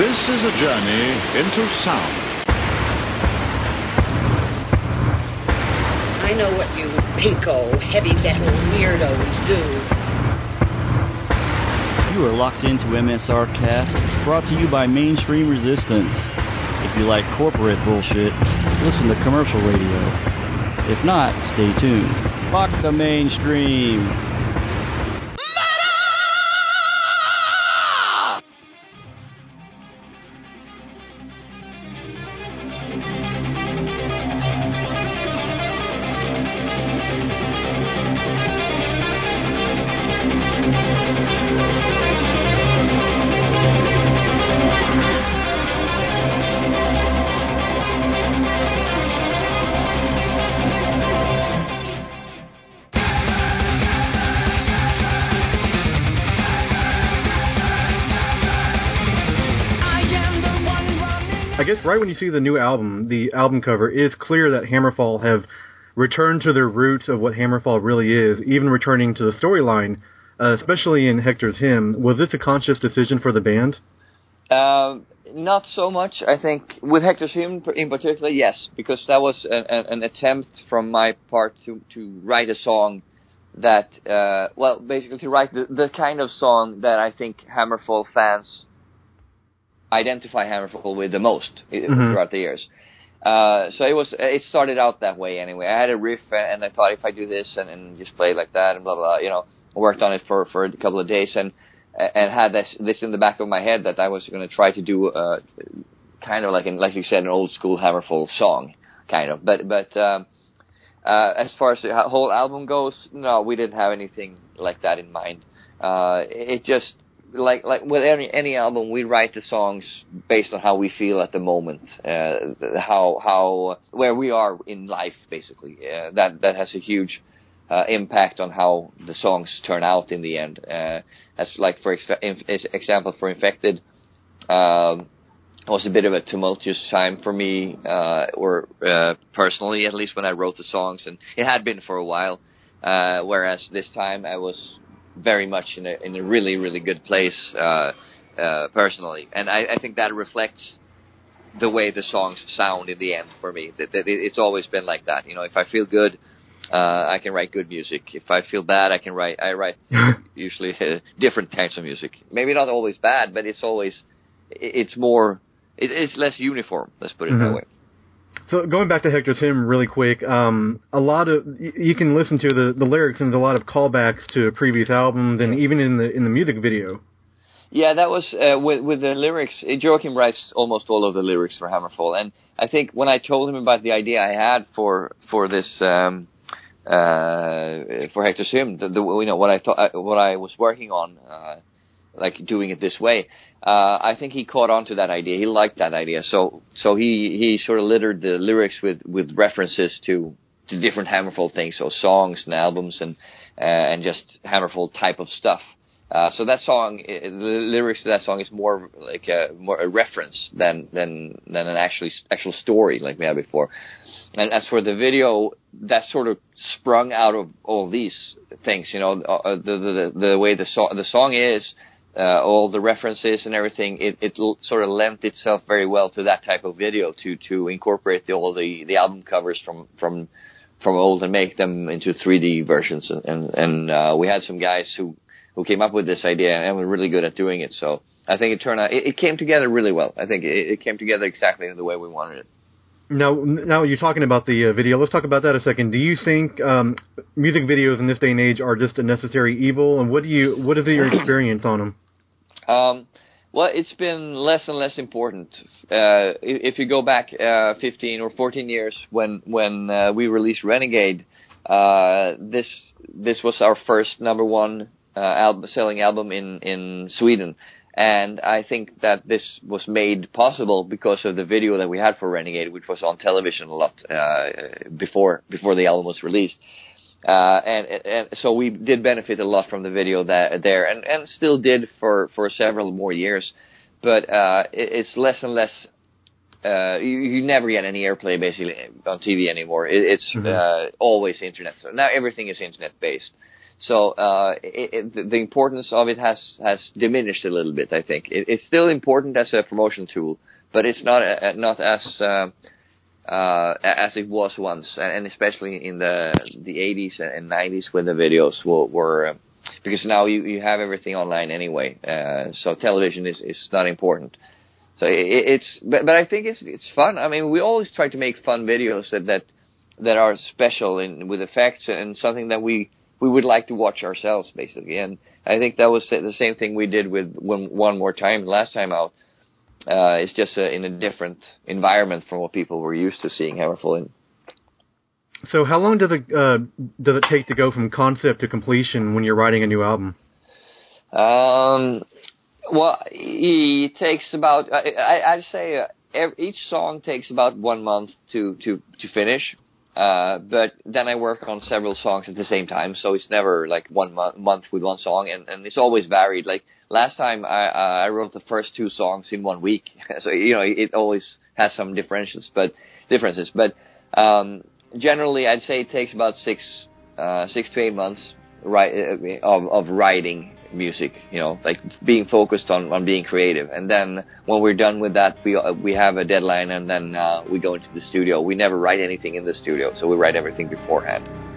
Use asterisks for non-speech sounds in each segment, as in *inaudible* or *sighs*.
This is a journey into sound. I know what you pinko, heavy metal weirdos do. You are locked into MSR Cast, brought to you by Mainstream Resistance. If you like corporate bullshit, listen to commercial radio. If not, stay tuned. Fuck the mainstream. Right when you see the new album, the album cover, it's clear that Hammerfall have returned to their roots of what Hammerfall really is, even returning to the storyline, uh, especially in Hector's Hymn. Was this a conscious decision for the band? Um, not so much. I think with Hector's Hymn in particular, yes, because that was an, an attempt from my part to to write a song that, uh, well, basically to write the, the kind of song that I think Hammerfall fans identify Hammerfall with the most mm-hmm. throughout the years. Uh, so it was, it started out that way anyway. I had a riff and I thought if I do this and, and just play like that and blah, blah, blah, you know, worked on it for, for a couple of days and, and had this, this in the back of my head that I was going to try to do, uh, kind of like in, like you said, an old school Hammerfall song, kind of. But, but, um, uh, as far as the whole album goes, no, we didn't have anything like that in mind. Uh, it just, like like with any any album, we write the songs based on how we feel at the moment, uh, how how where we are in life, basically. Uh, that that has a huge uh, impact on how the songs turn out in the end. Uh, as like for ex- example, for Infected, um, was a bit of a tumultuous time for me, uh, or uh, personally, at least when I wrote the songs, and it had been for a while. Whereas this time I was very much in a in a really really good place uh, uh, personally, and I, I think that reflects the way the songs sound in the end for me. That, that it's always been like that. You know, if I feel good, uh, I can write good music. If I feel bad, I can write. I write *laughs* usually uh, different kinds of music. Maybe not always bad, but it's always it's more. it's less uniform. Let's put it mm-hmm. that way. So going back to Hector's hymn really quick, um, a lot of you can listen to the, the lyrics and there's a lot of callbacks to previous albums and even in the in the music video. Yeah, that was uh, with with the lyrics. Uh, Joacim writes almost all of the lyrics for Hammerfall, and I think when I told him about the idea I had for for this um, uh, for Hector's hymn, the, the, you know what I thought, uh, what I was working on, uh, like doing it this way, uh, I think he caught on to that idea. He liked that idea, so so he he sort of littered the lyrics with with references to to different Hammerfall things, so songs and albums and uh, and just Hammerfall type of stuff. Uh, so that song, the lyrics to that song is more like a more a reference than than than an actually actual story like we had before. And as for the video, that sort of sprung out of all these things. You know, uh, the, the the way the song the song is uh, all the references and everything, it, it sort of lent itself very well to that type of video to to incorporate the, all the the album covers from from from old and make them into 3D versions. And and, and uh, we had some guys who who came up with this idea and were really good at doing it. So I think it turned out it, it came together really well. I think it, it came together exactly the way we wanted it. Now, now you're talking about the uh, video. Let's talk about that a second. Do you think um, music videos in this day and age are just a necessary evil? And what do you, what is your experience on them? *clears throat* Um, well, it's been less and less important. Uh, if you go back uh, 15 or 14 years when when uh, we released Renegade, uh, this this was our first number one uh, album, selling album in in Sweden. And I think that this was made possible because of the video that we had for Renegade, which was on television a lot uh, before before the album was released. Uh, and, and so we did benefit a lot from the video that there, and, and still did for, for several more years. But uh, it, it's less and less. Uh, you, you never get any airplay basically on TV anymore. It, it's mm-hmm. uh, always internet. So now everything is internet based. So uh, it, it, the importance of it has has diminished a little bit. I think it, it's still important as a promotion tool, but it's not uh, not as uh, uh, as it was once, and especially in the the 80s and 90s when the videos were, were uh, because now you, you have everything online anyway, uh, so television is, is not important. So it, it's but, but I think it's it's fun. I mean, we always try to make fun videos that that that are special in with effects and something that we we would like to watch ourselves basically. And I think that was the same thing we did with one, one more time last time out. Uh, it's just a, in a different environment from what people were used to seeing Hammerfall in. So, how long does it uh, does it take to go from concept to completion when you're writing a new album? Um, well, it takes about I, I'd say uh, every, each song takes about one month to to to finish. Uh, but then I work on several songs at the same time, so it's never like one mo- month with one song, and, and it's always varied. Like last time, I uh, I wrote the first two songs in one week, *laughs* so you know it always has some differences, but differences. But um, generally, I'd say it takes about six uh, six to eight months right uh, of of writing music, you know, like being focused on, on being creative. And then when we're done with that, we uh, we have a deadline, and then uh, we go into the studio. We never write anything in the studio, so we write everything beforehand.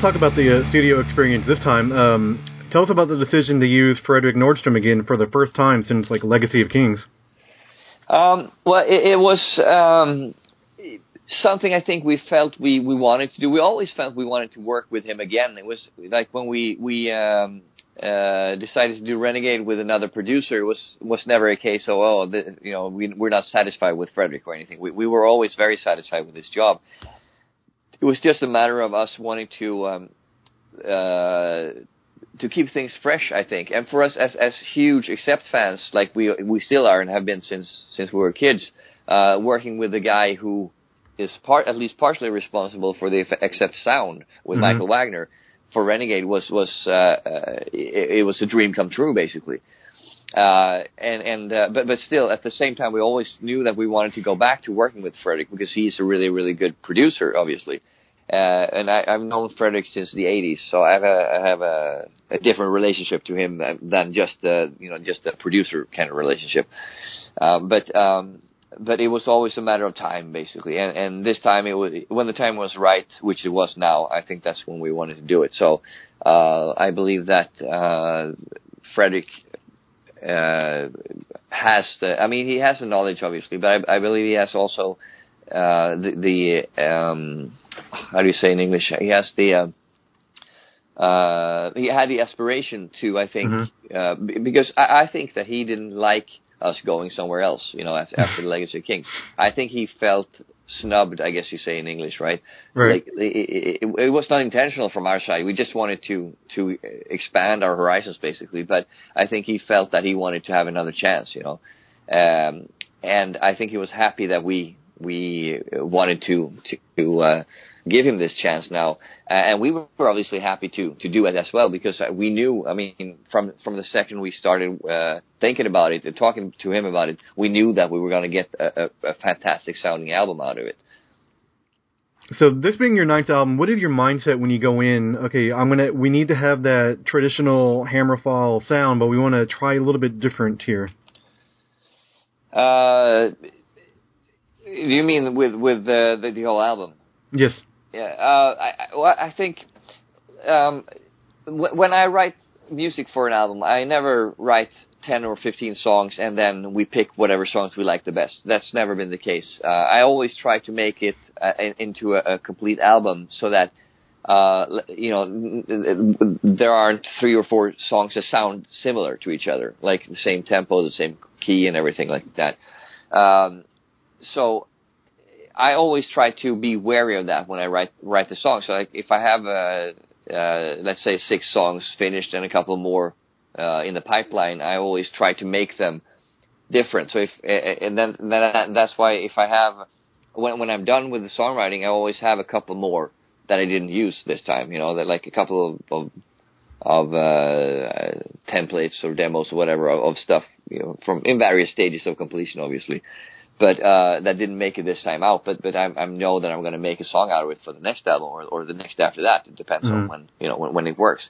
Let's talk about the uh, studio experience this time. Um, tell us about the decision to use Fredrik Nordström again for the first time since like Legacy of Kings. Um, well, it, it was um, something I think we felt we, we wanted to do. We always felt we wanted to work with him again. It was like when we we um, uh, decided to do Renegade with another producer. It was was never a case of oh the, you know we we're not satisfied with Fredrik or anything. We we were always very satisfied with his job it was just a matter of us wanting to um, uh, to keep things fresh, I think. And for us as as huge Accept fans, like we we still are and have been since since we were kids, uh, working with the guy who is part at least partially responsible for the Accept sound with mm-hmm. Michael Wagener for Renegade was was uh, uh, it, it was a dream come true basically. Uh, and and uh, but but still, at the same time, we always knew that we wanted to go back to working with Fredrik because he's a really really good producer, obviously. Uh, and I, I've known Fredrik since the '80s, so I have a I have a, a different relationship to him than just a, you know just a producer kind of relationship. Um, but um, but it was always a matter of time, basically. And and this time it was when the time was right, which it was now. I think that's when we wanted to do it. So uh, I believe that uh, Fredrik uh, has the. I mean, he has the knowledge, obviously, but I, I believe he has also uh, the, the um, how do you say in English? He has the. Uh, uh, he had the aspiration to, I think, mm-hmm. uh, b- because I, I think that he didn't like us going somewhere else, you know, after, after the Legacy of Kings. I think he felt snubbed, I guess you say in English, right? Right. Like, it, it, it, was not intentional from our side. We just wanted to to expand our horizons, basically. But I think he felt that he wanted to have another chance, you know. Um, and I think he was happy that we we wanted to to uh, give him this chance now, uh, and we were obviously happy to to do it as well because we knew. I mean, from from the second we started uh, thinking about it and talking to him about it, we knew that we were going to get a, a, a fantastic sounding album out of it. So this being your ninth album, what is your mindset when you go in? Okay, I'm gonna. We need to have that traditional Hammerfall sound, but we want to try a little bit different here. Uh, you mean with with the the, the whole album? Yes. Yeah. Uh, I well, I think um, w- when I write music for an album, I never write ten or fifteen songs and then we pick whatever songs we like the best. That's never been the case. Uh, I always try to make it uh, into a, a complete album so that uh, you know, there aren't three or four songs that sound similar to each other, like the same tempo, the same key, and everything like that. Um, so I always try to be wary of that when I write write the song. So like if I have a uh, let's say six songs finished and a couple more uh, in the pipeline, I always try to make them different. So if and then, then that's why if I have when when I'm done with the songwriting, I always have a couple more that I didn't use this time. You know, that like a couple of of, of uh, templates or demos or whatever of, of stuff you know from in various stages of completion, obviously but uh, that didn't make it this time out. But but I, I know that I'm going to make a song out of it for the next album or, or the next after that. It depends mm-hmm. on when you know when, when it works.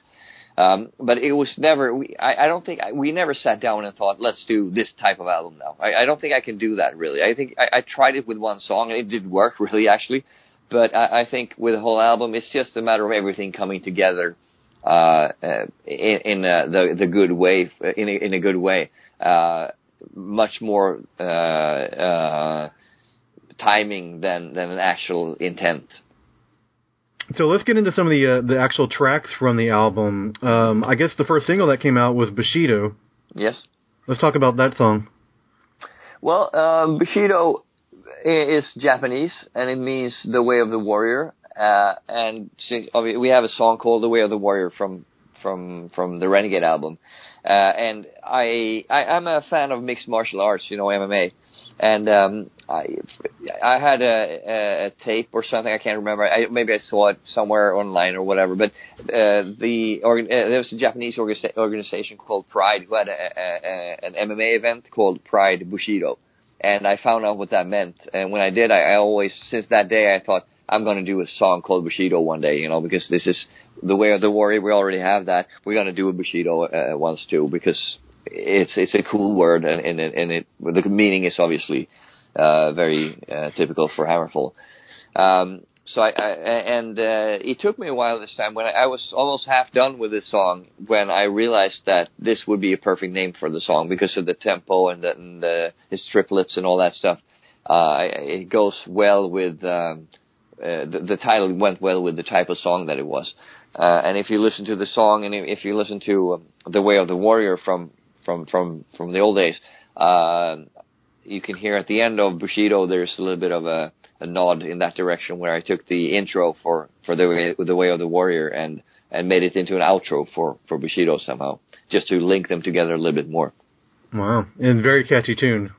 Um, but it was never. We, I, I don't think I, we never sat down and thought, let's do this type of album now. I, I don't think I can do that really. I think I, I tried it with one song and it did work *laughs* really actually. But I, I think with the whole album, it's just a matter of everything coming together uh, uh in, in uh, the the good way, in a, in a good way. Uh, much more uh, uh, timing than than an actual intent. So let's get into some of the uh, the actual tracks from the album. Um, I guess the first single that came out was Bushido. Yes. Let's talk about that song. Well, um, Bushido is Japanese and it means the way of the warrior. Uh, and we have a song called "The Way of the Warrior" from from from the Renegade album. Uh, and I, I I'm a fan of mixed martial arts, you know, MMA. And um, I I had a, a, a tape or something I can't remember. I, maybe I saw it somewhere online or whatever. But uh, the organ, uh, there was a Japanese orga- organization called Pride who had a, a, an MMA event called Pride Bushido, and I found out what that meant. And when I did, I, I always since that day I thought I'm going to do a song called Bushido one day, you know, because this is the way of the warrior. We already have that. We're going to do a Bushido uh, once too, because it's it's a cool word, and and, and it the meaning is obviously uh, very uh, typical for Hammerfall. Um, so I, I and uh, it took me a while this time when I, I was almost half done with this song when I realized that this would be a perfect name for the song because of the tempo and the, and the his triplets and all that stuff. Uh, it goes well with um, uh, the, the title went well with the type of song that it was. Uh, and if you listen to the song and if you listen to um, the Way of the Warrior from from from from the old days, uh, you can hear at the end of Bushido there's a little bit of a, a nod in that direction where I took the intro for for the way, the Way of the Warrior and and made it into an outro for for Bushido somehow, just to link them together a little bit more. Wow, and very catchy tune.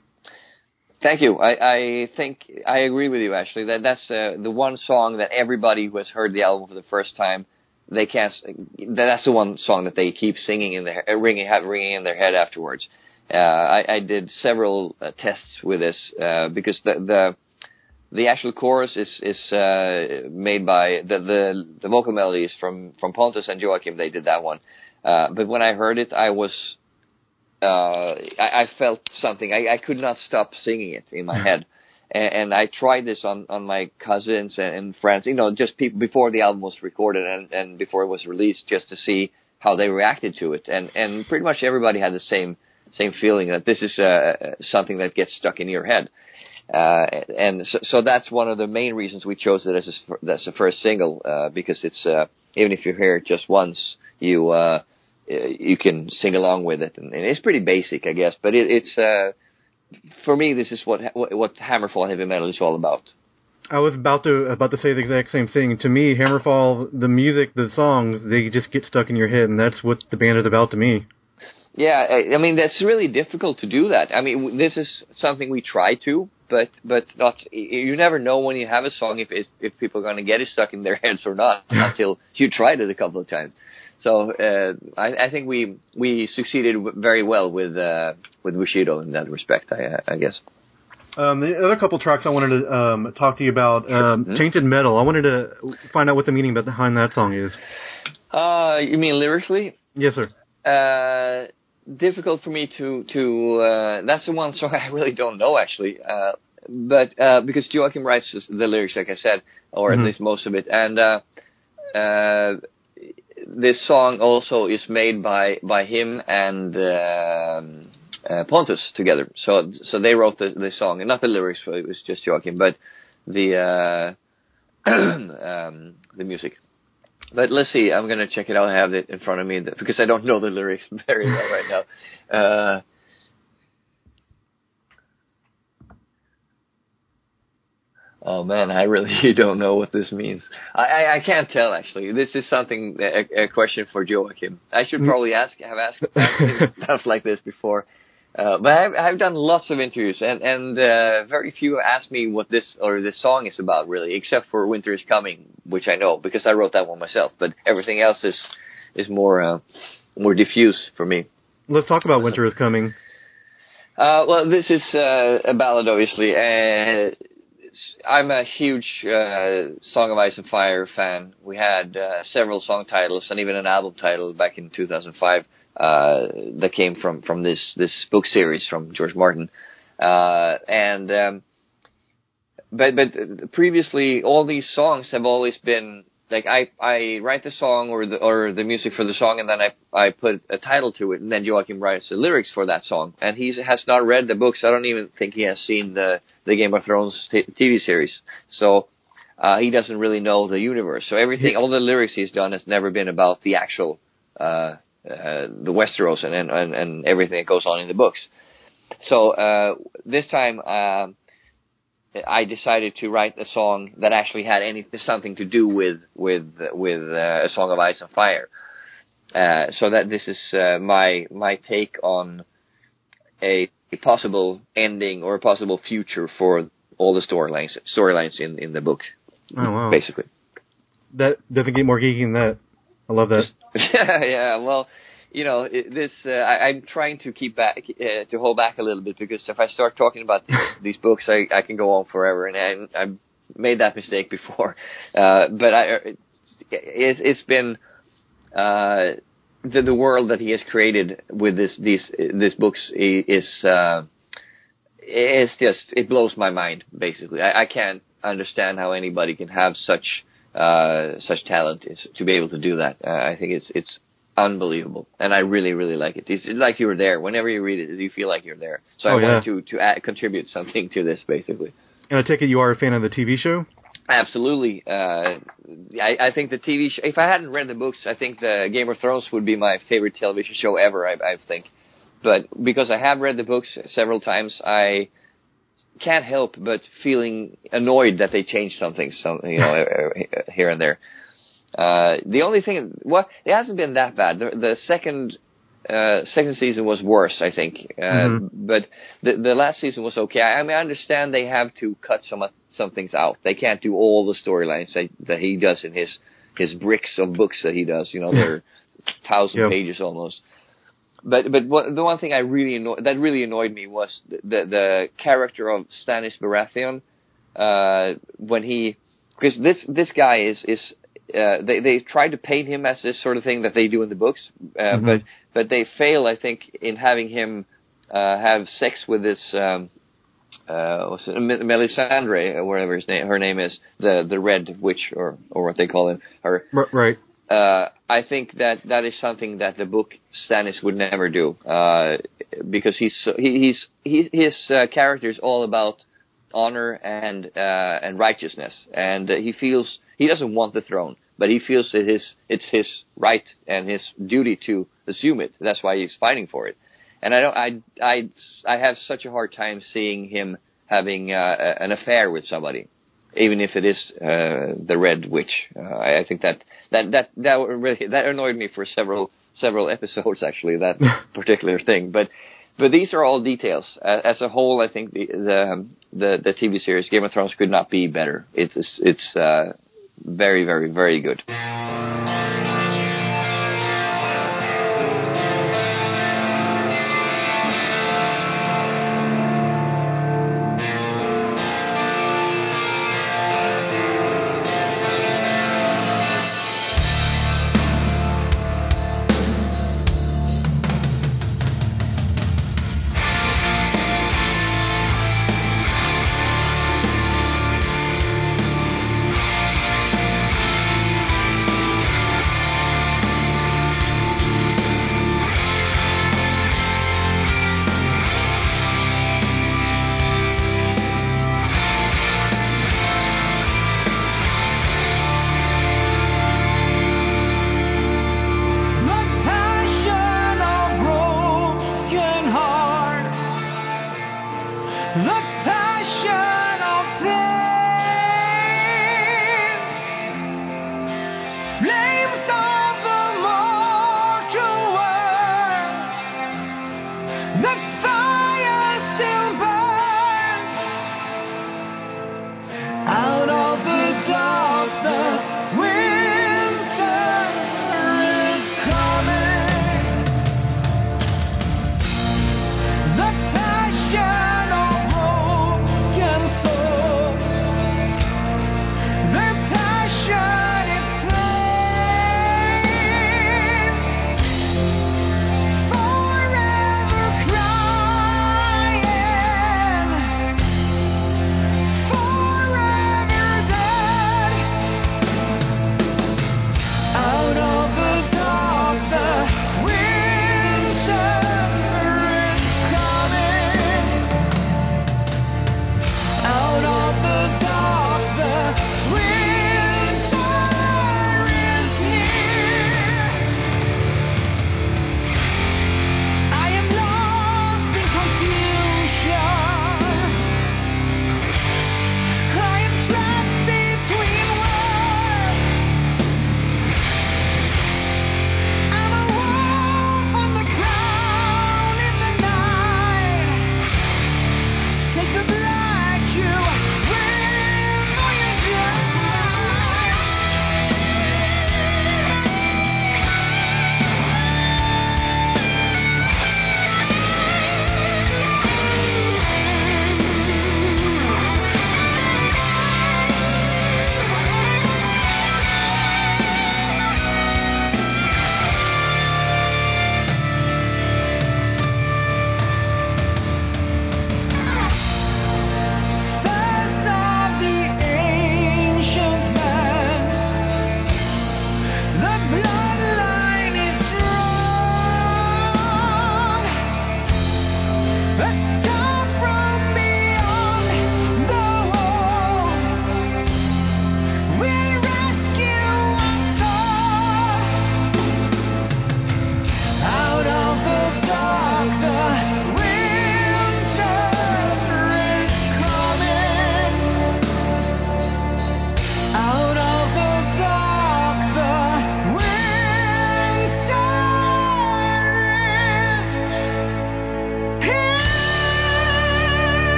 Thank you. I, I think I agree with you Ashley. That that's uh, the one song that everybody who has heard the album for the first time they can't. That's the one song that they keep singing in their ringing ringing in their head afterwards. Uh, I, I did several uh, tests with this uh, because the the the actual chorus is is uh, made by the the the vocal melodies from from Pontus and Joacim. They did that one, uh, but when I heard it, I was uh, I, I felt something. I, I could not stop singing it in my head and, and I tried this on on my cousins and, and friends, you know, just people before the album was recorded and and before it was released, just to see how they reacted to it, and and pretty much everybody had the same same feeling that this is uh, something that gets stuck in your head. Uh, and so, so that's one of the main reasons we chose it as a, as the first single uh, because it's uh, even if you hear it just once, you uh, you can sing along with it, and, and it's pretty basic, I guess. But it, it's uh, for me, this is what what Hammerfall heavy metal is all about. I was about to about to say the exact same thing. To me, Hammerfall, the music, the songs, they just get stuck in your head, and that's what the band is about to me. Yeah, I mean that's really difficult to do that. I mean, this is something we try to, but but not. You never know when you have a song if if people are going to get it stuck in their *laughs* heads or not *laughs* until you tried it a couple of times. So uh, I, I, think we we succeeded very well with uh, with Bushido in that respect. I, I guess. Um, the other couple tracks I wanted to um, talk to you about, um, mm-hmm. "Tainted Metal." I wanted to find out what the meaning behind that song is. Uh, you mean lyrically? Yes, sir. Uh, difficult for me to to. Uh, that's the one song *laughs* I really don't know actually. Uh, but uh, because Joacim writes the lyrics, like I said, or mm-hmm. at least most of it, and uh, uh, this song also is made by by him and uh, uh, Pontus together. So so they wrote the the song, and not the lyrics. It was just Joacim, but the uh, *clears throat* um, the music. But let's see. I'm gonna check it out. I have it in front of me because I don't know the lyrics *laughs* very well right now. Uh, Oh man, I really *laughs* don't know what this means. I, I, I can't tell actually. This is something a, a question for Joacim. I should probably ask have asked, *laughs* asked stuff like this before. Uh, but I've, I've done lots of interviews, and and uh, very few asked me what this or this song is about, really, except for "Winter Is Coming," which I know because I wrote that one myself. But everything else is is more uh, more diffuse for me. Let's talk about "Winter Is Coming." Uh, well, this is uh, a ballad, obviously. Uh, I'm a huge uh, Song of Ice and Fire fan. We had uh, several song titles and even an album title back in 2005 uh, that came from from this this book series from George Martin. Uh, and um, but but previously, all these songs have always been like I I write the song or the or the music for the song and then I I put a title to it and then Joacim writes the lyrics for that song. And he has not read the books. I don't even think he has seen the the Game of Thrones t- TV series. So uh, he doesn't really know the universe. So everything all the lyrics he's done has never been about the actual uh, uh, the Westeros and, and and everything that goes on in the books. So uh, this time. Uh, I decided to write a song that actually had any something to do with with with uh, a song of ice and fire. Uh, so that this is uh, my my take on a, a, possible ending or a possible future for all the storylines storylines in in the book. Oh wow! Basically, that doesn't get more geeky than that. I love that. *laughs* yeah, well, you know, this uh, I, I'm trying to keep back uh, to hold back a little bit because if I start talking about these, *laughs* these books, I, I can go on forever, and I, I've made that mistake before. *laughs* Uh, but I, it, it's been uh, the the world that he has created with this these these books is uh, it's just it blows my mind. Basically, I, I can't understand how anybody can have such uh, such talent is to be able to do that. Uh, I think it's it's unbelievable, and I really really like it. It's like you were there. Whenever you read it, you feel like you're there. So I Oh, yeah. wanted to to add, contribute something to this, basically. And I take it you are a fan of the TV show? Absolutely. Uh, I, I think the TV show. If I hadn't read the books, I think the Game of Thrones would be my favorite television show ever. I, I think, but because I have read the books several times, I can't help but feeling annoyed that they changed something, some you know, *laughs* uh, here and there. Uh, the only thing, well, it hasn't been that bad. The, the second uh, second season was worse, I think. Uh, Mhm. But the the last season was okay. I, I mean, I understand they have to cut some some things out. They can't do all the storylines that that he does in his his bricks of books that he does. You know, they're thousand Yeah. pages almost. But but what, the one thing I really anno- that really annoyed me was the the, the character of Stannis Baratheon uh, when he because this this guy is is uh, they they tried to paint him as this sort of thing that they do in the books, uh, Mhm. but but they fail I think in having him uh, have sex with this um, uh, what's it, Melisandre or whatever his name her name is the the Red Witch or or what they call him her right. uh, I think that that is something that the book Stannis would never do, uh, because he's so, he, he's he, his uh, character is all about honor and uh, and righteousness, and uh, he feels he doesn't want the throne, but he feels that his it's his right and his duty to assume it. That's why he's fighting for it. And I don't I I I have such a hard time seeing him having uh, an affair with somebody even if it is uh, the Red Witch. Uh, I I think that that that that really that annoyed me for several several episodes actually that *laughs* particular thing. But but these are all details. Uh, as a whole, I think the the um, the, the TV series Game of Thrones could not be better. It's it's uh, very very very good.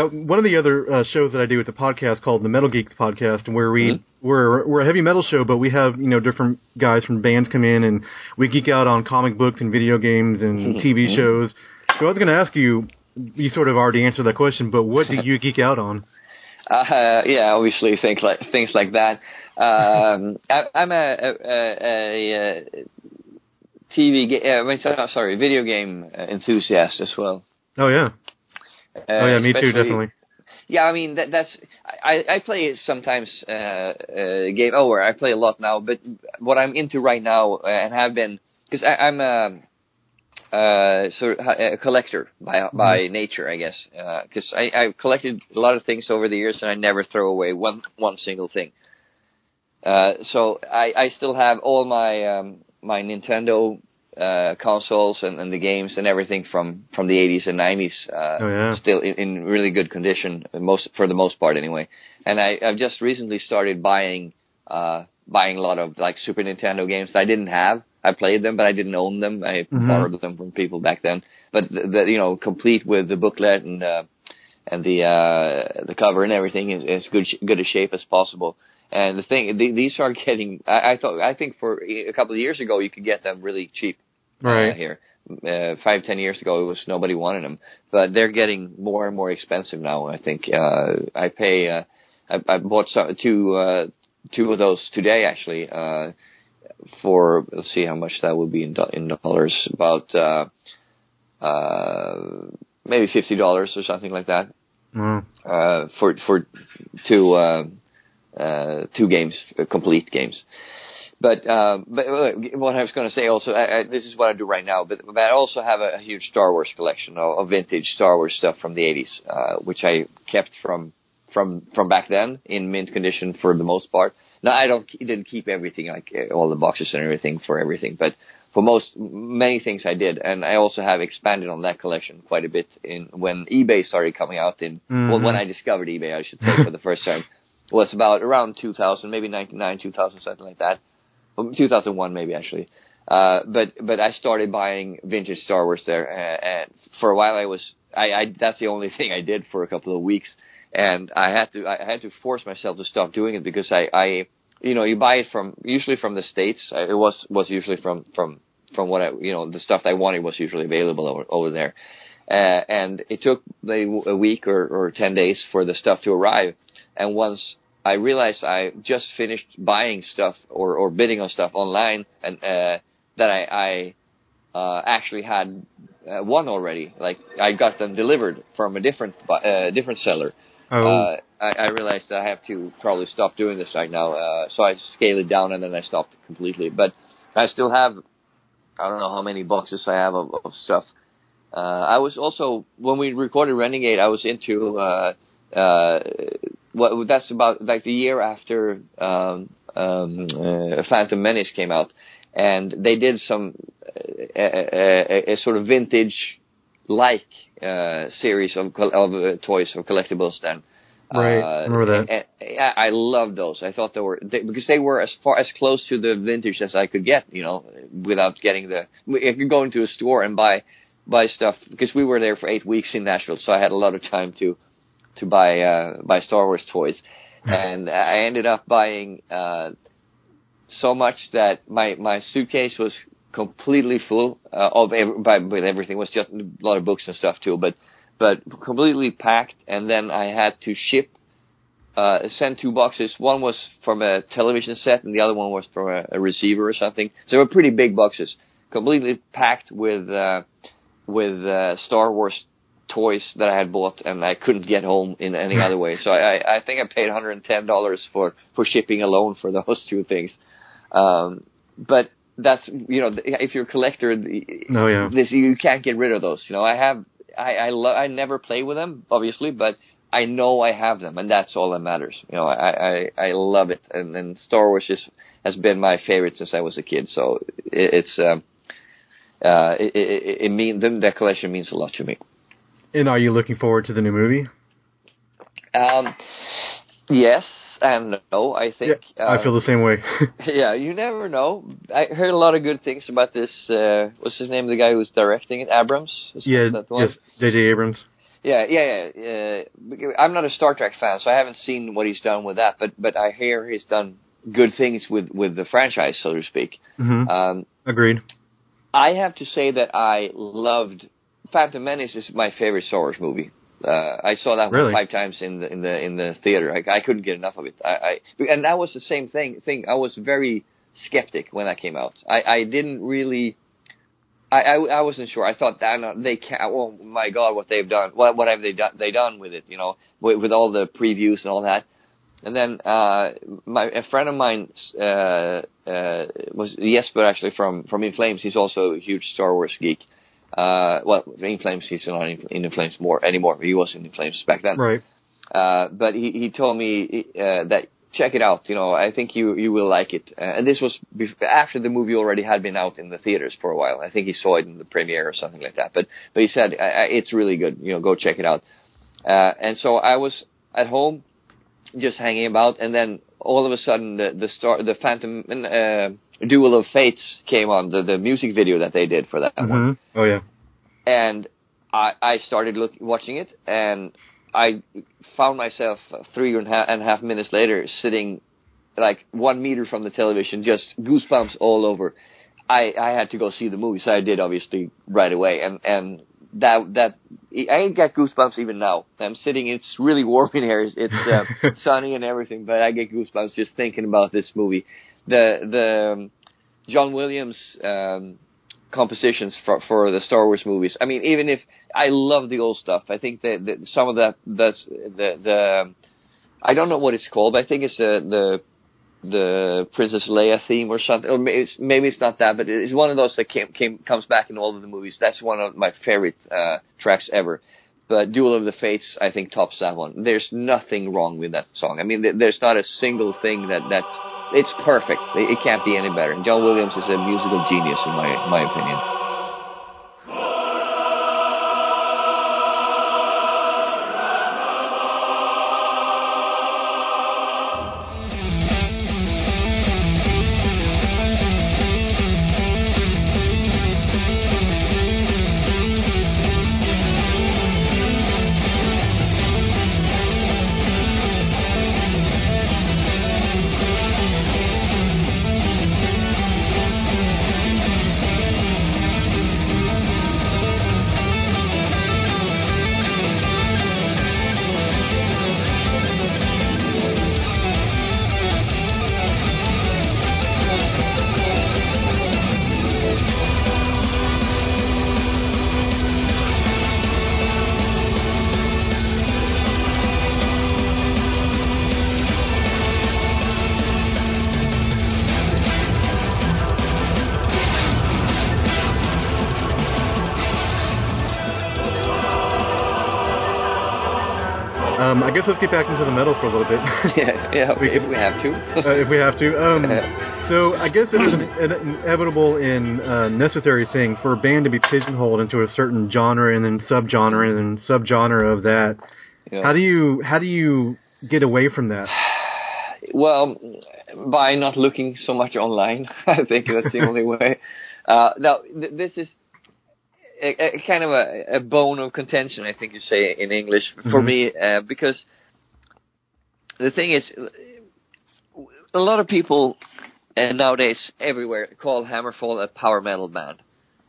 And, uh, one of the other uh, shows that I do with the podcast called the Metal Geeks podcast, and where we we're we're a heavy metal show, but we have you know different guys from bands come in and we geek out on comic books and video games and TV shows. So I was going to ask you, you sort of already answered that question, but what do you geek out on? *laughs* Uh, yeah, obviously things like things like that. Um, *laughs* I, I'm a, a, a, a TV, ga- uh, I mean, so- sorry, video game uh, enthusiast as well. Oh yeah, Uh, oh yeah, me too, definitely. Yeah, I mean that, that's I, I play sometimes uh, uh, game over. I play a lot now, but what I'm into right now uh, and have been because I'm a uh, sort of a collector by by nature, I guess. Because I I've collected a lot of things over the years, and I never throw away one one single thing. Uh, so I I still have all my um, my Nintendo uh, consoles and, and the games and everything from from the 80s and 90s uh, Oh, yeah. still in, in really good condition most for the most part anyway and I, I've just recently started buying uh, buying a lot of like Super Nintendo games that I didn't have I played them but I didn't own them I Mhm. borrowed them from people back then but the, the you know complete with the booklet and uh, and the uh, the cover and everything is as good sh- good a shape as possible. And the thing, the, these are *laughs* getting. I, I thought, I think for a couple of years ago, you could get them really cheap uh, Right. here. Uh, five, ten years ago, it was nobody wanted them, but they're getting more and more expensive now. I think uh, I pay. Uh, I, I bought some, two uh, two of those today actually. Uh, for let's see how much that would be in, do- in dollars. About uh, uh, maybe fifty dollars or something like that Wow. uh, for for two uh, two games, uh, complete games. But uh, but uh, what I was going to say also, I, I, this is what I do right now. But, but I also have a, a huge Star Wars collection of, of vintage Star Wars stuff from the '80s, uh, which I kept from from from back then in mint condition for the most part. Now I don't didn't keep everything like uh, all the boxes and everything for everything, but for most many things I did, and I also have expanded on that collection quite a bit in when eBay started coming out. In well, Mhm. when I discovered eBay, I should say *laughs* for the first time, was about around 2000, maybe 99, 2000, something like that. Um, 2001 maybe actually. Uh, but but I started buying vintage Star Wars there, and for a while I was I, I that's the only *laughs* thing I did for a couple of weeks, and I had to I had to force myself to stop doing it because I I you know you buy it from usually from the states. It was was usually from from from what I you know the stuff I wanted was usually available over over there, uh, and it took a week or or ten days for the stuff to arrive, and once I realized I just finished buying stuff or, or bidding on stuff online and uh, that I, I uh, actually had uh, one already. Like I got them delivered from a different uh, different seller. Oh. Uh, I, I realized that I have to probably stop doing this right now. Uh, so I scaled it down and then I stopped completely. But I still have I don't know how many boxes I have of, of stuff. Uh, I was also when we recorded Renegade, I was into uh, uh, what that's about like the year after um, um, uh, Phantom Menace came out, and they did some uh, a, a, a sort of vintage like uh, series of of uh, toys or collectibles then. Right, Uh, remember that. I I loved those. I thought they were they, because they were as far as close to the vintage as I could get. You know, without getting the. I could go into a store and buy buy stuff because we were there for eight weeks in Nashville, so I had a lot of time to to buy uh, buy Star Wars toys, *laughs* and I ended up buying uh, so much that my my suitcase was completely full uh, of ev- by, with everything. It was just a lot of books and stuff too, but but completely packed. And then I had to ship uh, send two boxes. One was from a television set, and the other one was from a, a receiver or something. So they were pretty big boxes, completely packed with uh, with uh, Star Wars toys that I had bought, and I couldn't get home in any other way. So I, I I think I paid 110 dollars for for shipping alone for those *laughs* two things. Um, but that's you know if you're a collector, the- Oh, yeah. this you can't get rid of those. You know I have I I, lo- I never play with them obviously, but I know I have them, and that's all that matters. You know, I I, I love it, and, and Star Wars just has been my favorite since I was a kid. So it, it's um, uh, it, it, it mean them that collection means a lot to me. And are you looking forward to the new movie? Um, yes and no. I think yeah, I uh, feel the same way. *laughs* *laughs* yeah, you never know. I heard a lot of good things about this. Uh, what's his name? The guy who's directing it, Abrams. Is yeah, that the one? yes, J.J. Abrams. Yeah, yeah, yeah. Uh, I'm not a Star Trek fan, so I haven't seen what he's done with that. But but I hear he's done good things with with the franchise, so to speak. hmm Um, Agreed. I have to say that I loved Phantom Menace is my favorite Star Wars movie. Uh, I saw that Really? one five times in the in the in the theater. I, I couldn't get enough of it. I, I and that was the same thing. Thing I was very skeptic when that came out. I, I didn't really. I, I, I wasn't sure. I thought that they can't. Oh my God, what they've done! What what have they done? They done with it? You know, with, with all the previews and all that. And then uh, my a friend of mine uh, uh, was Jesper actually from from In Flames. He's also a huge Star Wars geek. Uh, well, In Flames, he's not in, in In Flames more anymore. He was in In Flames back then. Right. Uh, but he, he told me uh, that check it out. You know, I think you you will like it. Uh, and this was bef- after the movie already had been out in the theaters for a while. I think he saw it in the premiere or something like that. But but he said uh, uh, it's really good. You know, go check it out. Uh, and so I was at home, just hanging about, and then all of a sudden the the star the Phantom uh, Duel of Fates came on the the music video that they did for that one hmm Oh yeah. and I, I started look, watching it, and I found myself three and a half, and a half minutes later sitting like one meter from the television, just goosebumps all over. I, I had to go see the movie, so I did obviously right away, and and that that I get goosebumps even now. I'm sitting; it's really warm in here. It's, uh, *laughs* sunny and everything, but I get goosebumps just thinking about this movie. The the um, John Williams um, compositions for for the Star Wars movies. I mean, even if I love the old stuff, I think that, that some of that that's the the I don't know what it's called, but I think it's the the the Princess Leia theme or something. Or maybe it's, maybe it's not that, but it's one of those that came, came comes back in all of the movies. That's one of my favorite uh, tracks ever. But Duel of the Fates, I think, tops that one. There's nothing wrong with that song. I mean, th- there's not a single thing that that's it's perfect. It, it can't be any better. And John Williams is a musical genius, in my my opinion. Guess let's get back into the metal for a little bit. *laughs* yeah, yeah. We- if we have to. *laughs* uh, if we have to. Um, so I guess it is an, an inevitable and uh, necessary thing for a band to be pigeonholed into a certain genre and then subgenre and then subgenre of that. Yeah. How do you how do you get away from that? *sighs* Well, by not looking so much online, *laughs* I think that's the only way. Uh, now, th- this is a, a kind of a, a bone of contention, I think you say in English, for Mhm. me, uh, because the thing is, a lot of people uh, nowadays everywhere call Hammerfall a power metal band,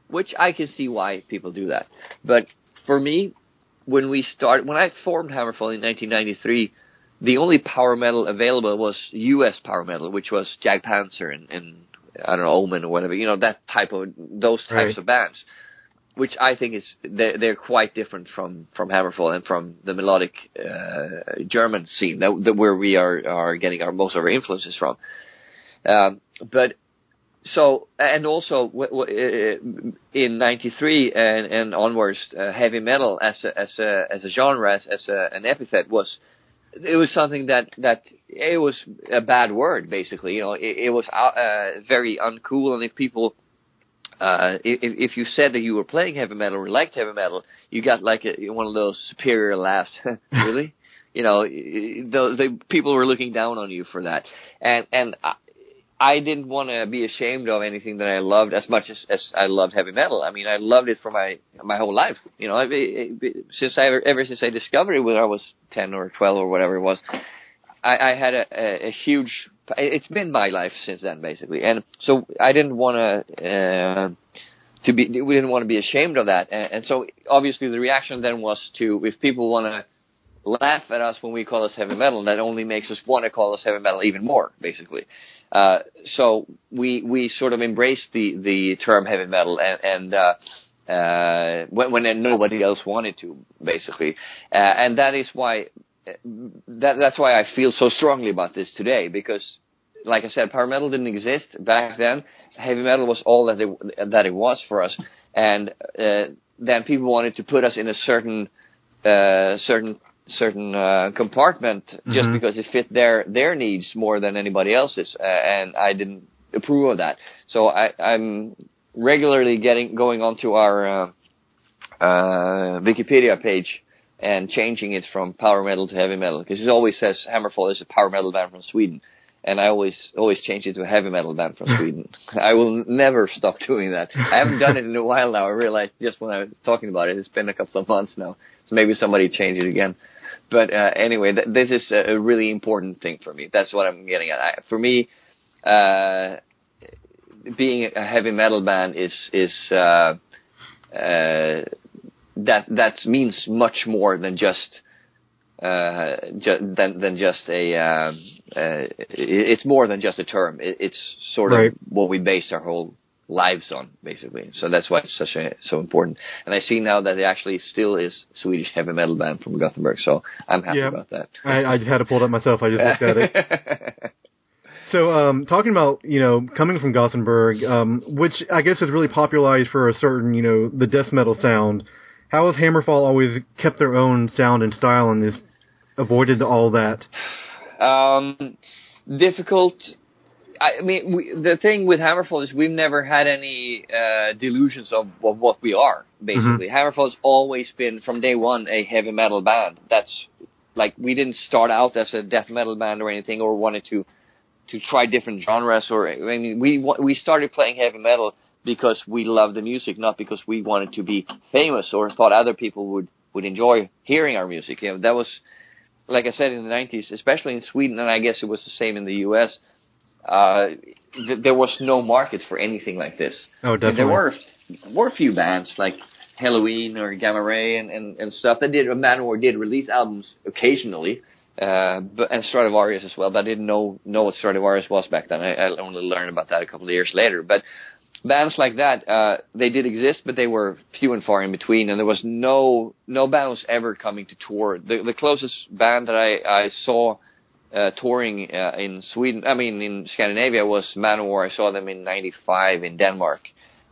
which I can see why people do that. But for me, when we started, when I formed Hammerfall in 1993, the only power metal available was U.S. power metal, which was Jag Panzer and, and I don't know Omen or whatever, you know that type of those types Right. of bands, which I think is they're, they're quite different from from Hammerfall and from the melodic uh, German scene that, that where we are are getting our most of our influences from. Um, but so and also uh, in '93 and, and onwards, uh, heavy metal as a as a as a genre as, as a, an epithet was it was something that that it was a bad word basically. You know, it, it was uh, very uncool, and if people uh, if, if you said that you were playing heavy metal or liked heavy metal, you got like a, one of those superior laughs. *laughs* really? *laughs* You know, the, the people were looking down on you for that, and and I, I didn't want to be ashamed of anything that I loved as much as, as I loved heavy metal. I mean, I loved it for my my whole life. You know, I, I, since I ever, ever since I discovered it when I was ten or twelve or whatever it was, I, I had a, a, a huge. It's been my life since then, basically, and so I didn't want to. Uh, to be, we didn't want to be ashamed of that, and, and so obviously the reaction then was to if people want to laugh at us when we call us heavy metal, that only makes us want to call us heavy metal even more, basically. Uh, so we we sort of embraced the the term heavy metal, and, and uh, uh, when, when nobody else wanted to, basically, uh, and that is why that that's why I feel so strongly about this today because. Like I said, power metal didn't exist back then. Heavy metal was all that it, that it was for us, and uh, then people wanted to put us in a certain uh, certain certain uh, compartment just Mhm. because it fit their their needs more than anybody else's, uh, and I didn't approve of that. So I, I'm regularly getting going onto our uh, uh, Wikipedia page and changing it from power metal to heavy metal because it always says Hammerfall is a power metal band from Sweden. And I always always change it to a heavy metal band from *laughs* Sweden. I will never stop doing that. I haven't done it in a while now. I realized just when I was talking about it, it's been a couple of months now. So maybe somebody change it again. But uh, anyway, th- this is a, a really important thing for me. That's what I'm getting at. I, for me, uh, being a heavy metal band is is uh, uh, that that means much more than just uh, ju- than than just a. Um, uh, it's more than just a term. It, it's sort of Right. what we base our whole lives on, basically. So that's why it's such a so important. And I see now that it actually still is Swedish heavy metal band from Gothenburg. So I'm happy about that. I, I just had to pull it up myself. I just looked at it. *laughs* So, um, talking about you know coming from Gothenburg, um, which I guess is really popularized for a certain you know the death metal sound. How has Hammerfall always kept their own sound and style and just avoided all that? Um, difficult. I mean, we, the thing with Hammerfall is we've never had any uh, delusions of, of what we are. Basically, Hammerfall has always been from day one a heavy metal band. That's like we didn't start out as a death metal band or anything, or wanted to to try different genres. Or I mean, we we started playing heavy metal because we loved the music, not because we wanted to be famous or thought other people would would enjoy hearing our music. You know, that was like I said in the 90s, especially in Sweden, and I guess it was the same in the US, uh, th- there was no market for anything like this. Oh, And there were were a few bands like Helloween or Gamma Ray and, and, and stuff that did Manowar did release albums occasionally, uh, but and Stratovarius as well. But I didn't know know what Stratovarius was back then. I, I only learned about that a couple of years later. But bands like that, uh, they did exist, but they were few and far in between, and there was no no band was ever coming to tour. The the closest band that I I saw uh, touring uh, in Sweden, I mean in Scandinavia, was Manowar. I saw them in '95 in Denmark,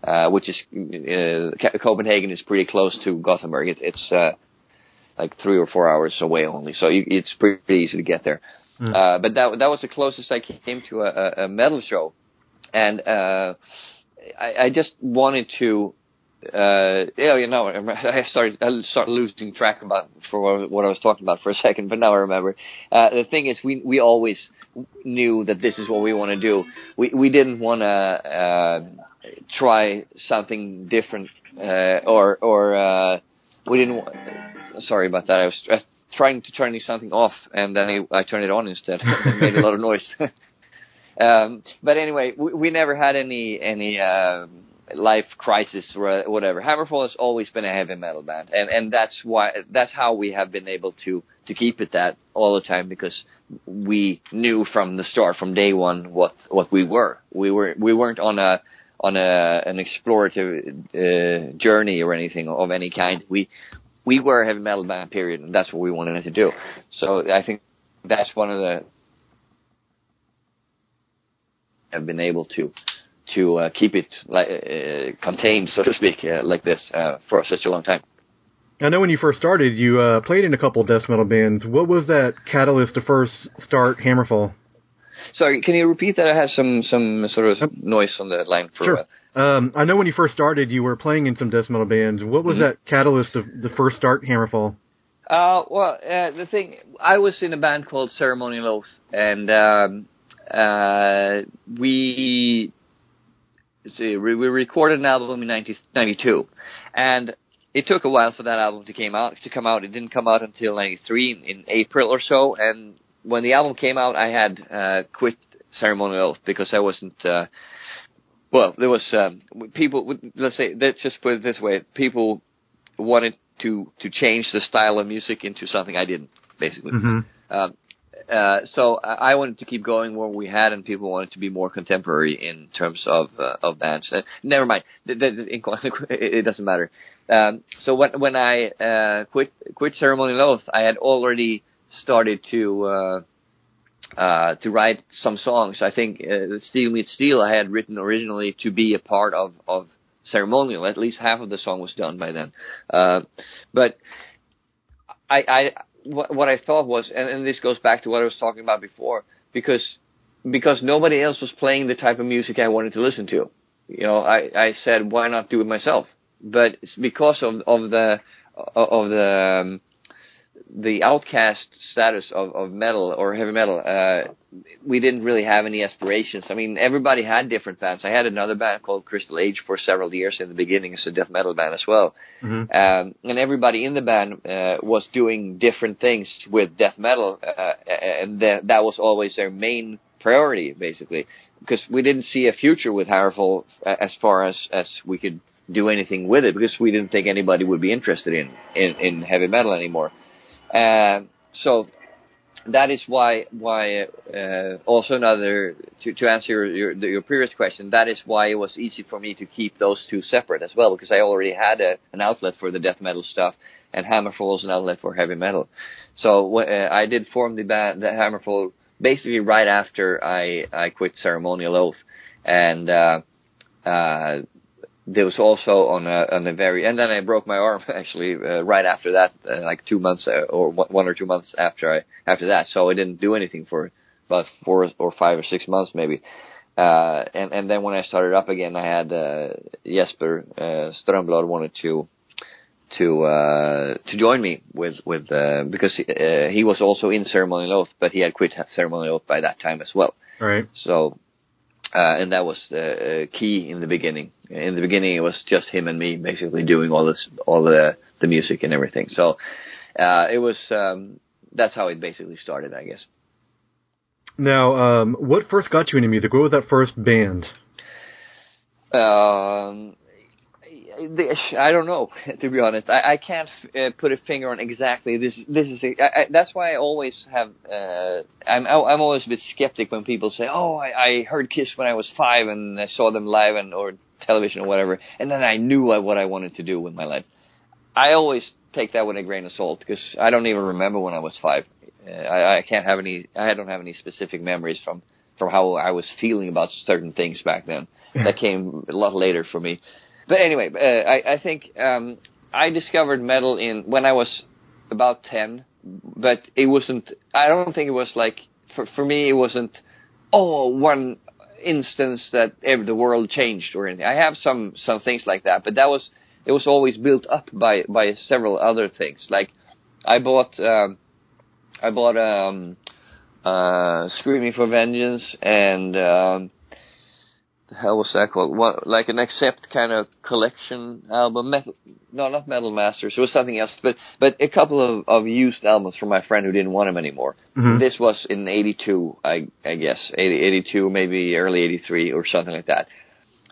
uh, which is uh, Copenhagen is pretty close to Gothenburg. It, it's uh, like three or four hours away only, so you, it's pretty easy to get there. Mm. Uh, but that that was the closest I came to a, a, a metal show, and uh, I, I just wanted to. Uh, yeah, you know, *laughs* I started I started losing track about for what, I was talking about for a *laughs* second, but now I remember. Uh, the thing is, we we always knew that this is what we want to do. We we didn't want to uh, try something different, uh, or or uh, we didn't. wa- Sorry about that. I was I was trying to turn something off, and then I, I turned it on instead. *laughs* it made a lot of noise. Um, but anyway, we, we never had any any uh, life crisis or whatever. Hammerfall has always been a heavy metal band, and and that's why that's how we have been able to to keep it that all the time because we knew from the start, from day one, what what we were. We were we weren't on a on a an explorative uh, journey or anything of any kind. We we were a heavy metal band, period, and that's what we wanted to do. So I think that's one of the have been able to to uh, keep it like uh, contained, so to speak, uh, like this uh, for such a long time. I know when you first started, you uh, played in a couple of death metal bands. What was that catalyst to first start Hammerfall? Sorry, can you repeat that? I had some some sort of noise on the line for. Sure. Uh, Um, I know when you first started, you were playing in some death metal bands. What was Mhm. that catalyst of the first start Hammerfall? Uh, well, uh, the thing, I was in a band called Ceremonial Oath, and um, uh, we see, we, recorded an album in 1992, and it took a while for that album to came out to come out. It didn't come out until '93 in, in April or so. And when the album came out, I had uh, quit Ceremonial Oath because I wasn't. Uh, well, there was um, people. Let's say let's just put it this way: people wanted to to change the style of music into something I didn't, basically. Mhm. Um, uh, so I wanted to keep going where we had, and people wanted to be more contemporary in terms of uh, of bands. Uh, never mind, *laughs* it doesn't matter. Um, so when when I uh, quit quit Ceremonial Oath, I had already started to uh, uh, to write some songs. I think uh, Steel Meets Steel I had written originally to be a part of of Ceremonial. At least half of the song was done by then. Uh, but I, I what, what I thought was, and, and this goes back to what I was talking about before, because because nobody else was playing the type of music I wanted to listen to. You know, I, I said, why not do it myself? But because of of the of the um, the outcast status of, of metal or heavy metal, uh, we didn't really have any aspirations. I mean, everybody had different bands. I had another band called Crystal Age for several years in the beginning as a death metal band as well. Mhm. Um, and everybody in the band uh, was doing different things with death metal, uh, and that that was always their main priority, basically, because we didn't see a future with Hammerfall uh, as far as as we could do anything with it, because we didn't think anybody would be interested in in, in heavy metal anymore. Uh, so that is why why uh, also another to to answer your, your your previous question that is why it was easy for me to keep those two separate as well because I already had a, an outlet for the death metal stuff and Hammerfall an outlet for heavy metal. So uh, I did form the band the Hammerfall basically right after I I quit Ceremonial Oath. And uh, uh, there was also on a on a very and then I broke my arm *laughs* actually uh, right after that uh, like two months uh, or one or two months after I after that. So I didn't do anything for about four or five or six months maybe. Uh and and then when I started up again I had uh Jesper uh Strömblad wanted to to uh to join me with with uh because he, uh, he was also in Ceremonial Oath but he had quit Ceremonial Oath by that time as well. Right. so, uh, and that was uh, uh, key in the beginning. In the beginning, it was just him and me basically doing all this, all the the music and everything. So, uh, it was um, that's how it basically started, I guess. Now, um, what first got you into music? What was that first band? Um, the- I don't know, *laughs* to be honest. I, I can't uh, put a finger on exactly this. This is. A, I, I, that's why I always have. Uh, I'm. I'm always a bit skeptic when people say, "Oh, I, I heard Kiss when I was five and I saw them live and or television or whatever, and then I knew what I wanted to do with my life." I always take that with a grain of salt because I don't even remember when I was five. Uh, I, I can't have any. I don't have any specific memories from from how I was feeling about certain things back then. *laughs* that came a lot later for me. But anyway, uh, I, I think um, I discovered metal in when I was about ten, but it wasn't. I don't think it was like for for me. It wasn't. Oh, one instance that the world changed or anything. I have some some things like that, but that was it was always built up by by several other things. Like I bought um, I bought um, uh, Screaming for Vengeance and. Um, the hell was that called? What, like an Accept kind of collection album? Metal? No, not Metal Masters. It was something else. But but a couple of, of used albums from my friend who didn't want them anymore. Mhm. This was in '82, I I guess 80, 82, maybe early '83 or something like that.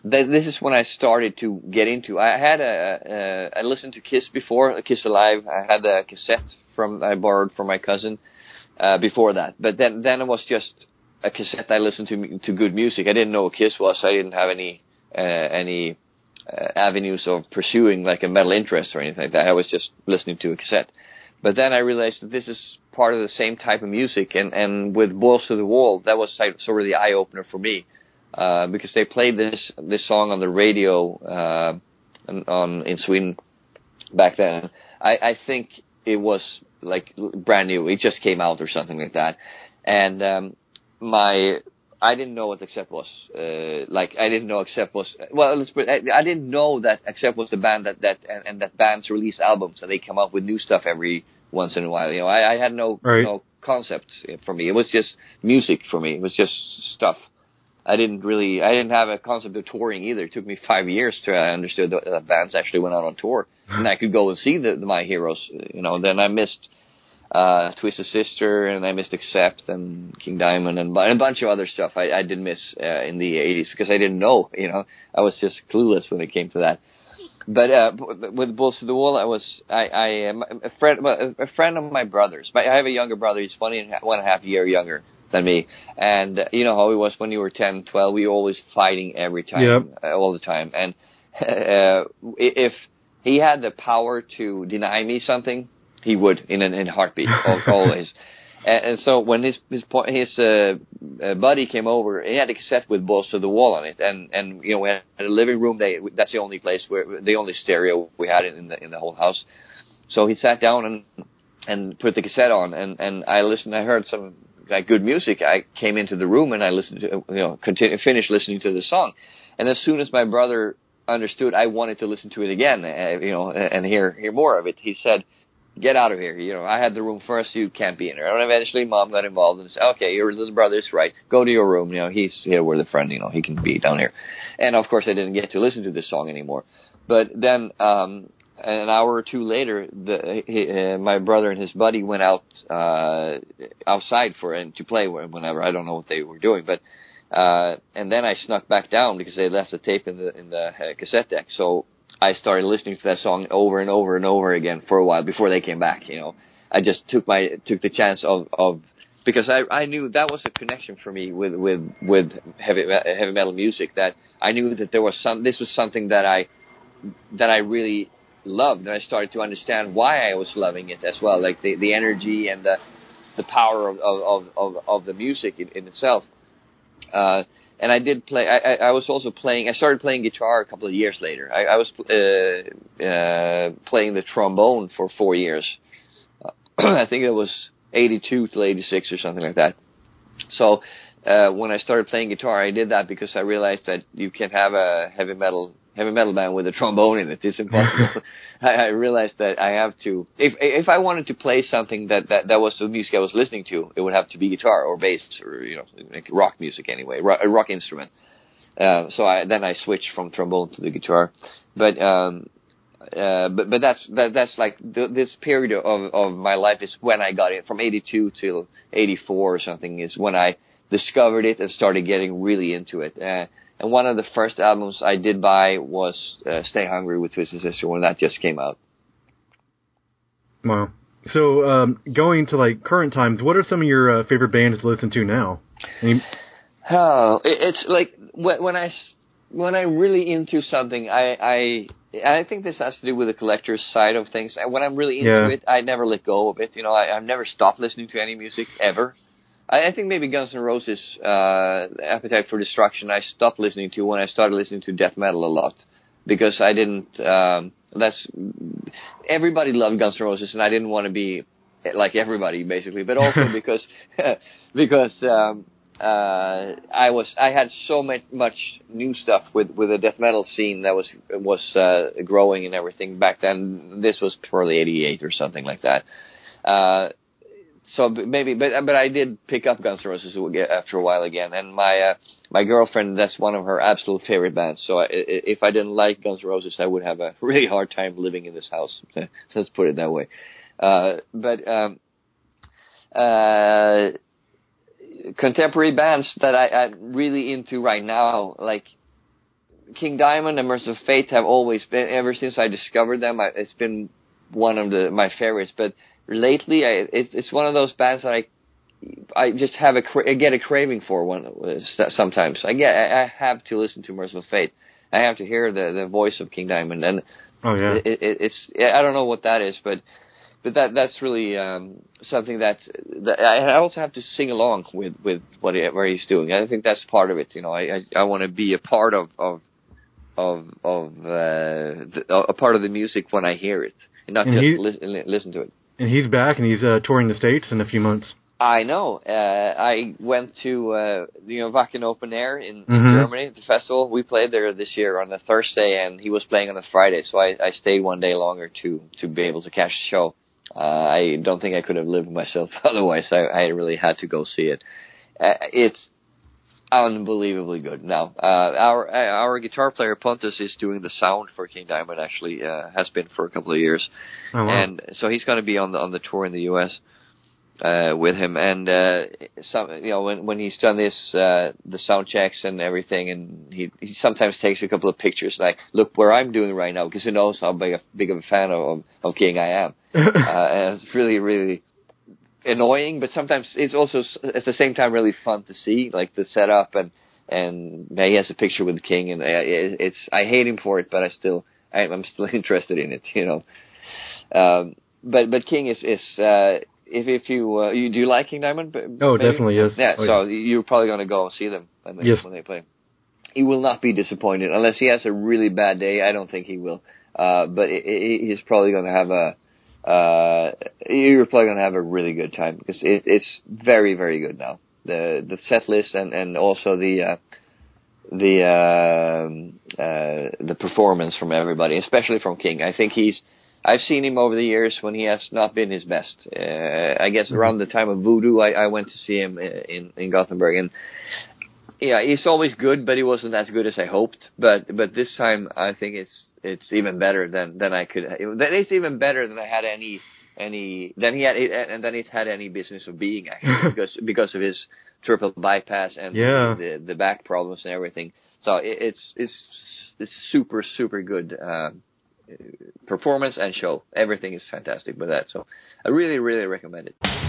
This is when I started to get into. I had a, a I listened to Kiss before Kiss Alive. I had a cassette from I borrowed from my cousin uh, before that. But then then it was just a cassette I listened to to good music. I didn't know what Kiss was. I didn't have any uh, any uh, avenues of pursuing like a metal interest or anything like that. I was just listening to a cassette. But then I realized that this is part of the same type of music, and and with Balls to the Wall, that was sort of the eye opener for me, uh, because they played this this song on the radio uh, on in Sweden back then. I, I think it was like brand new. It just came out or something like that, and um, my I didn't know what Accept was. Uh, like I didn't know Accept was. Well, let's put, I, I didn't know that Accept was the band that that and, and that bands release albums and they come up with new stuff every once in a while. You know, I, I had no Right. no concept for me. It was just music for me. It was just stuff. I didn't really, I didn't have a concept of touring either. It took me five years to I understood that bands actually went out on tour, and I could go and see the, the my heroes. You know, then I missed uh, Twisted Sister, and I missed Accept and King Diamond, and, and a bunch of other stuff I, I did miss uh, in the '80s because I didn't know. You know, I was just clueless when it came to that. But uh, with Balls to the Wall, I was I, I um, a friend a friend of my brother's. I have a younger brother. He's one and a half- one and a half year younger than me, and uh, you know how it was when you were 10, 12. We were always fighting every time, Yep. uh, all the time. And *laughs* uh, if he had the power to deny me something, he would in an in a heartbeat, al- *laughs* always. And, and so when his his his uh, uh, buddy came over, he had a cassette with "Balls to the Wall" on it, and and you know we had a living room. They that's the only place where the only stereo we had in the in the whole house. So he sat down and and put the cassette on, and and I listened. I heard some like good music. I came into the room and I listened to you know continue finished listening to the song, and as soon as my brother understood, I wanted to listen to it again, uh, you know, and hear hear more of it. He said get out of here. You know, I had the room first, you can't be in there. And eventually mom got involved and said, okay, your little brother's right. Go to your room. You know, he's here with a friend, you know, he can be down here. And of course I didn't get to listen to this song anymore. But then, um, an hour or two later, the, he, uh, my brother and his buddy went out, uh, outside for, and to play whenever. I don't know what they were doing, but, uh, and then I snuck back down because they left the tape in the, in the uh, cassette deck. So I started listening to that song over and over and over again for a while before they came back. You know, I just took my took the chance of of because I I knew that was a connection for me with with with heavy heavy metal music that I knew that there was some this was something that I that I really loved and I started to understand why I was loving it as well like the the energy and the the power of of of, of the music in, in itself. Uh, and I did play. I, I, I was also playing. I started playing guitar a couple of years later. I, I was uh, uh, playing the trombone for four years. *clears throat* I think it was '82 to '86 or something like that. So uh, when I started playing guitar, I did that because I realized that you can have a heavy metal heavy metal band with a trombone in it. It's impossible. *laughs* I, I realized that I have to if if I wanted to play something that, that that was the music I was listening to, it would have to be guitar or bass or you know like rock music anyway, rock, a rock instrument. Uh, so I then I switched from trombone to the guitar, but um, uh, but but that's that that's like th- this period of of my life is when I got it from '82 till '84 or something is when I discovered it and started getting really into it. Uh, and one of the first albums I did buy was uh, "Stay Hungry" with Twisted Sister when that just came out. Wow. So, um, going to like current times, what are some of your uh, favorite bands to listen to now? Any, Oh, it, it's like when, when I s- when I'm really into something, I I I think this has to do with the collector's side of things. When I'm really into Yeah. it, I never let go of it. You know, I, I've never stopped listening to any music ever. I, I think maybe Guns N' Roses, uh, Appetite for Destruction, I stopped listening to when I started listening to death metal a lot because I didn't. Um, that's everybody loved Guns N' Roses, and I didn't want to be like everybody basically, but also *laughs* because *laughs* because um, uh, I was I had so much much new stuff with with the death metal scene that was was uh, growing and everything back then. This was probably '88 or something like that. Uh, so maybe, but but I did pick up Guns N' Roses after a while again, and my uh, my girlfriend that's one of her absolute favorite bands. So I, if I didn't like Guns N' Roses, I would have a *laughs* really hard time living in this house. *laughs* Let's put it that way. Uh, but um, uh, contemporary bands that I, I'm really into right now, like King Diamond and Mercyful Fate, have always been ever since I discovered them. I, it's been one of the my favorites. But lately, I, it's it's one of those bands that I I just have a cra- I get a craving for one uh, sometimes. I get I I have to listen to Mercyful Fate. I have to hear the the voice of King Diamond, and oh yeah. it, it, it's I don't know what that is, but but that that's really um, something that, that I also have to sing along with with what he, where he's doing. I think that's part of it. You know, I I, I want to be a part of of of of uh, the, a part of the music when I hear it, and not And just he- listen listen to it. And he's back and he's uh, touring the states in a few months. I know. Uh, I went to uh, you know Wacken Open Air in, in Mhm. Germany, the festival. We played there this year on a Thursday, and he was playing on a Friday, so I, I stayed one day longer to to be able to catch the show. Uh, I don't think I could have lived myself *laughs* otherwise. I, I really had to go see it. Uh, it's unbelievably good. Now, uh, our our guitar player Pontus is doing the sound for King Diamond. Actually, uh, has been for a couple of years, Oh, wow. and so he's going to be on the on the tour in the U.S. Uh, with him, and uh, some you know when when he's done this uh, the sound checks and everything, and he he sometimes takes a couple of pictures like look where I'm doing right now because he knows how big a, big of a fan of of King I am. *laughs* uh, and it's really really annoying, but sometimes it's also at the same time really fun to see, like the setup and and he has a picture with the king, and I, it- it's I hate him for it, but I still I, I'm still *laughs* interested in it, you know. Um, but but King is is uh, if if you uh, you do you like King Diamond? Oh, maybe? definitely, yes. Yeah, Oh, so you're probably gonna go and see them when they, Yes. when they play. He will not be disappointed unless he has a really bad day. I don't think he will. Uh, but it, it, he's probably gonna have a uh, you're probably gonna have a really good time because it, it's very, very good now. The the set list and and also the uh, the um uh, the performance from everybody, especially from King. I think he's. I've seen him over the years when he has not been his best. Uh, I guess around the time of Voodoo, I, I went to see him in in Gothenburg, and yeah, he's always good, but he wasn't as good as I hoped. But but this time, I think it's it's even better than than I could. It's even better than I had any any than he had and than it had any business of being actually *laughs* because because of his triple bypass and Yeah. the the back problems and everything. So it, it's it's it's super super good. Uh, performance and show everything is fantastic with that so i really really recommend it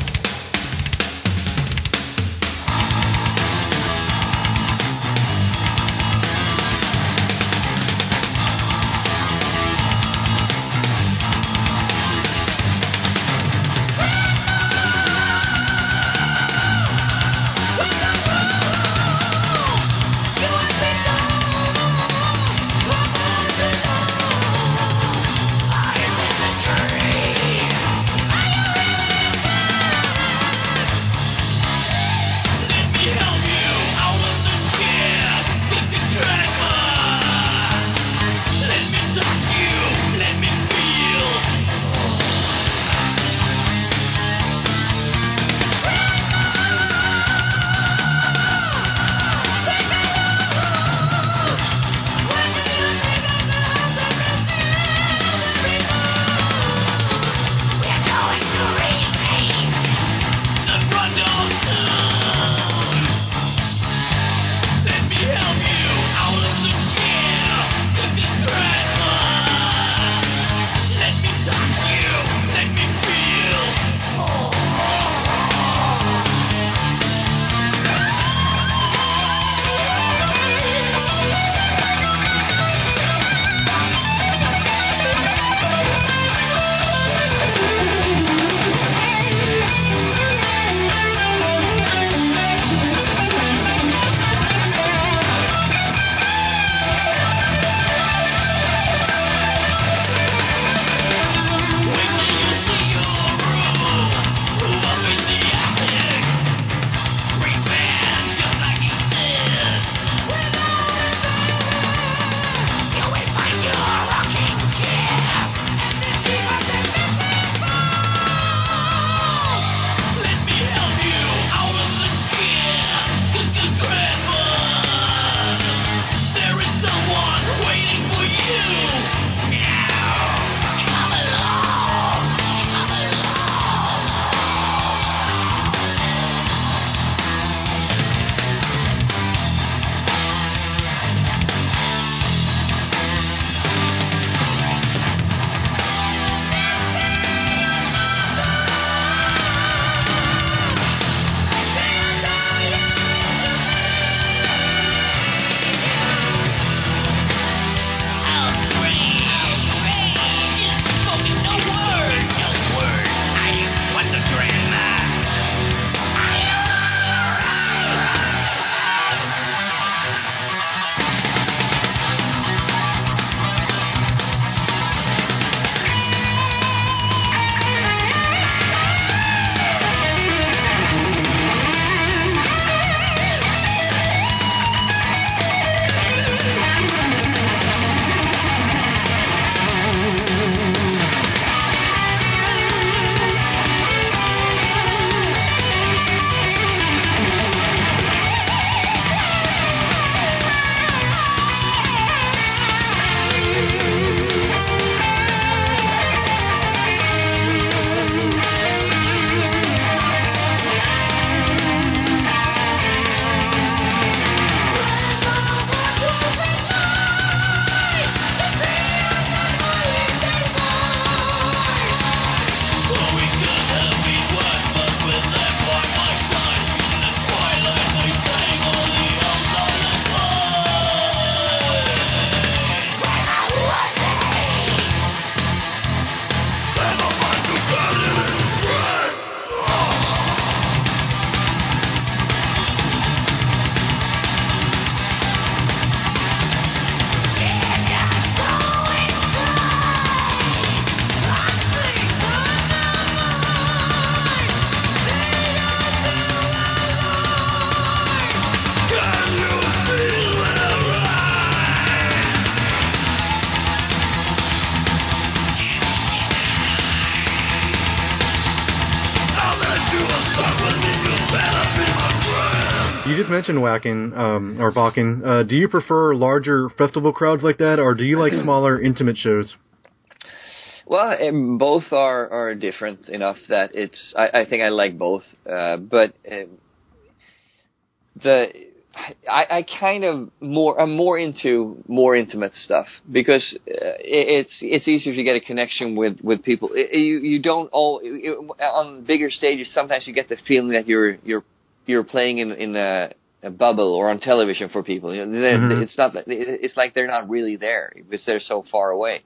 mentioned Wacken um, or Wacken. Uh, do you prefer larger festival crowds like that, or do you like *clears throat* smaller, intimate shows? Well, um, both are are different enough that it's. I, I think I like both, uh, but um, the I, I kind of more I'm more into more intimate stuff because uh, it, it's it's easier to get a connection with with people. It, you you don't all it, on bigger stages. Sometimes you get the feeling that you're you're you're playing in in a, a bubble or on television for people. You know, Mhm. It's not. It's like they're not really there because they're so far away.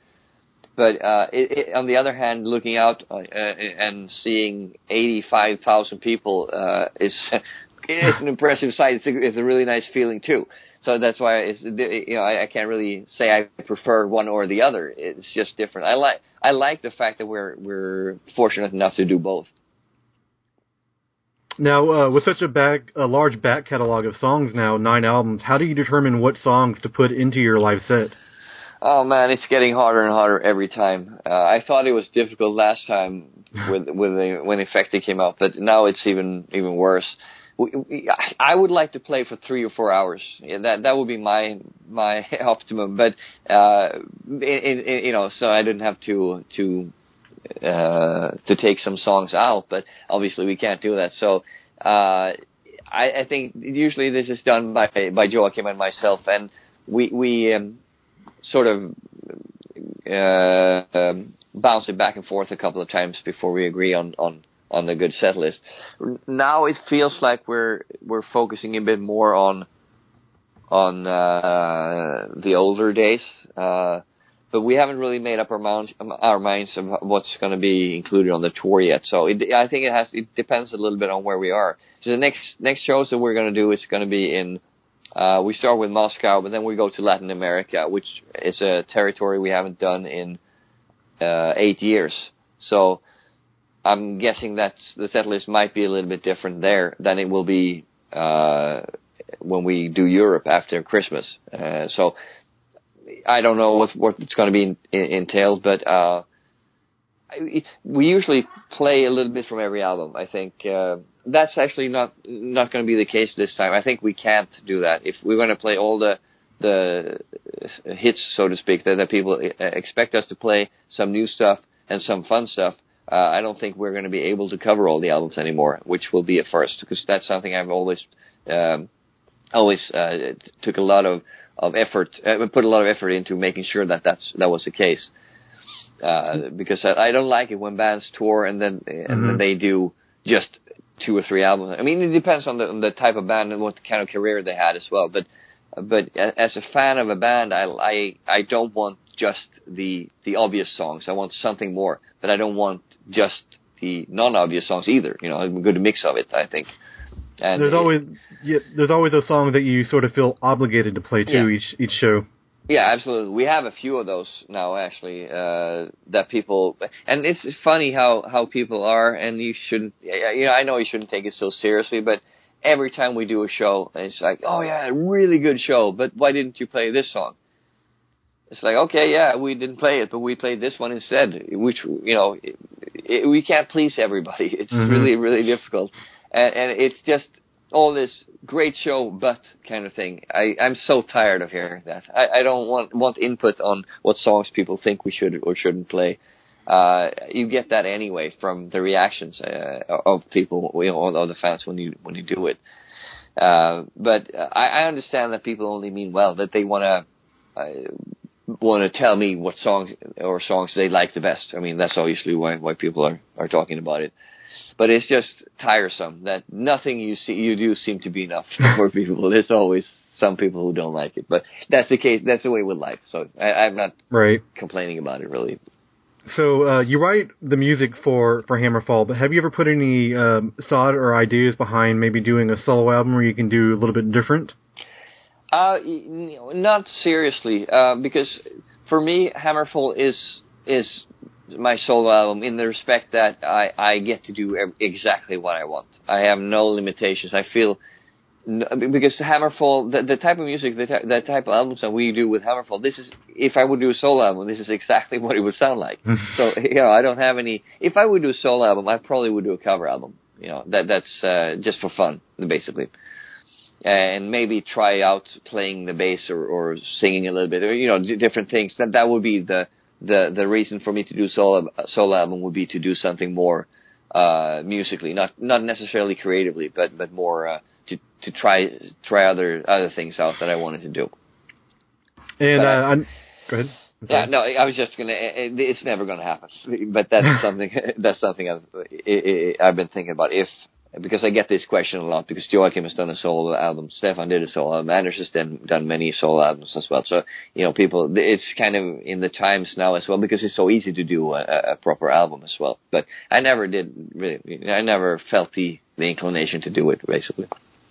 But uh, it, it, on the other hand, looking out uh, and seeing 85,000 people uh, is *laughs* it's an impressive sight. It's a, it's a really nice feeling too. So that's why it's you know I, I can't really say I prefer one or the other. It's just different. I like I like the fact that we're we're fortunate enough to do both. Now, uh, with such a back, a large back catalog of songs now, nine albums, how do you determine what songs to put into your live set? Oh man, it's getting harder and harder every time. Uh, I thought it was difficult last time *laughs* with with the, when Infected came out, but now it's even even worse. We, we, I would like to play for three or four hours. Yeah, that that would be my my *laughs* optimum. But uh, in, in, you know, so I didn't have to to uh, to take some songs out. But obviously, we can't do that. So uh, I, I think usually this is done by by Joacim and myself, and we we um, sort of uh, um, bounce it back and forth a couple of times before we agree on on on the good set list. Now it feels like we're we're focusing a bit more on on uh, the older days, uh, but we haven't really made up our minds our minds of what's going to be included on the tour yet. So it, I think it has it depends a little bit on where we are. So the next next shows that we're going to do is going to be in. Uh, we start with Moscow, but then we go to Latin America, which is a territory we haven't done in uh, eight years. So I'm guessing that the set list might be a little bit different there than it will be uh, when we do Europe after Christmas. Uh, so I don't know what what it's going to be in, in, entailed, but uh, we usually play a little bit from every album. I think uh, that's actually not not going to be the case this time. I think we can't do that if we're going to play all the the hits, so to speak, that, that people uh, expect us to play some new stuff and some fun stuff. Uh, I don't think we're going to be able to cover all the albums anymore, which will be a first because that's something I've always um, always uh, took a lot of of effort, uh, put a lot of effort into making sure that that's that was the case. Uh, because I, I don't like it when bands tour and then and then Mhm. they do just two or three albums. I mean, it depends on the on the type of band and what kind of career they had as well. But but as a fan of a band, I I I don't want just the the obvious songs. I want something more, but I don't want just the non-obvious songs either. You know, a good mix of it. I think. And there's it- always yeah, there's always those songs that you sort of feel obligated to play too Yeah. each each show. Yeah, absolutely. We have a few of those now, actually. Uh, that people, and it's funny how how people are, and you shouldn't. You know, I know you shouldn't take it so seriously, but every time we do a show, it's like, oh yeah, really good show, but why didn't you play this song? It's like, okay, yeah, we didn't play it, but we played this one instead, which you know, it, it, we can't please everybody. *laughs* It's Mhm. really really difficult, and, and it's just all this great show, but kind of thing. I, I'm so tired of hearing that. I, I don't want want input on what songs people think we should or shouldn't play. Uh, you get that anyway from the reactions uh, of people, you know, the fans when you when you do it. Uh, but I, I understand that people only mean well, that they want to uh, want to tell me what songs or songs they like the best. I mean, that's obviously why why people are are talking about it but it's just tiresome that nothing you see you do seem to be enough *laughs* for people. There's always some people who don't like it, but that's the case. That's the way with life. So I, I'm not Right. complaining about it really. So uh, you write the music for for Hammerfall, but have you ever put any um, thought or ideas behind maybe doing a solo album where you can do a little bit different? Uh, not seriously, uh, because for me, Hammerfall is is my solo album in the respect that I I get to do exactly what I want. I have no limitations. I feel because Hammerfall, the, the type of music, the, the type of albums that we do with Hammerfall, this is if I would do a solo album, this is exactly *laughs* what it would sound like. *laughs* so you know, I don't have any. If I would do a solo album, I probably would do a cover album. You know, that that's uh, just for fun, basically. and maybe try out playing the bass or, or singing a little bit, or you know, d- different things. That that would be the the the reason for me to do solo solo album would be to do something more uh, musically, not not necessarily creatively, but but more uh, to to try try other other things out that I wanted to do. And But uh, I'm, go ahead. I'm Yeah, no, I was just gonna. it- It's never gonna happen, but that's *laughs* something. That's something I've I- I- I've been thinking about. If because I get this question a lot because Joacim has done a solo album, Stefan did a solo album, Anders has done done many solo albums as well. So you know, people, it's kind of in the times now as well because it's so easy to do a, a proper album as well. But I never did really. I never felt the the inclination to do it basically.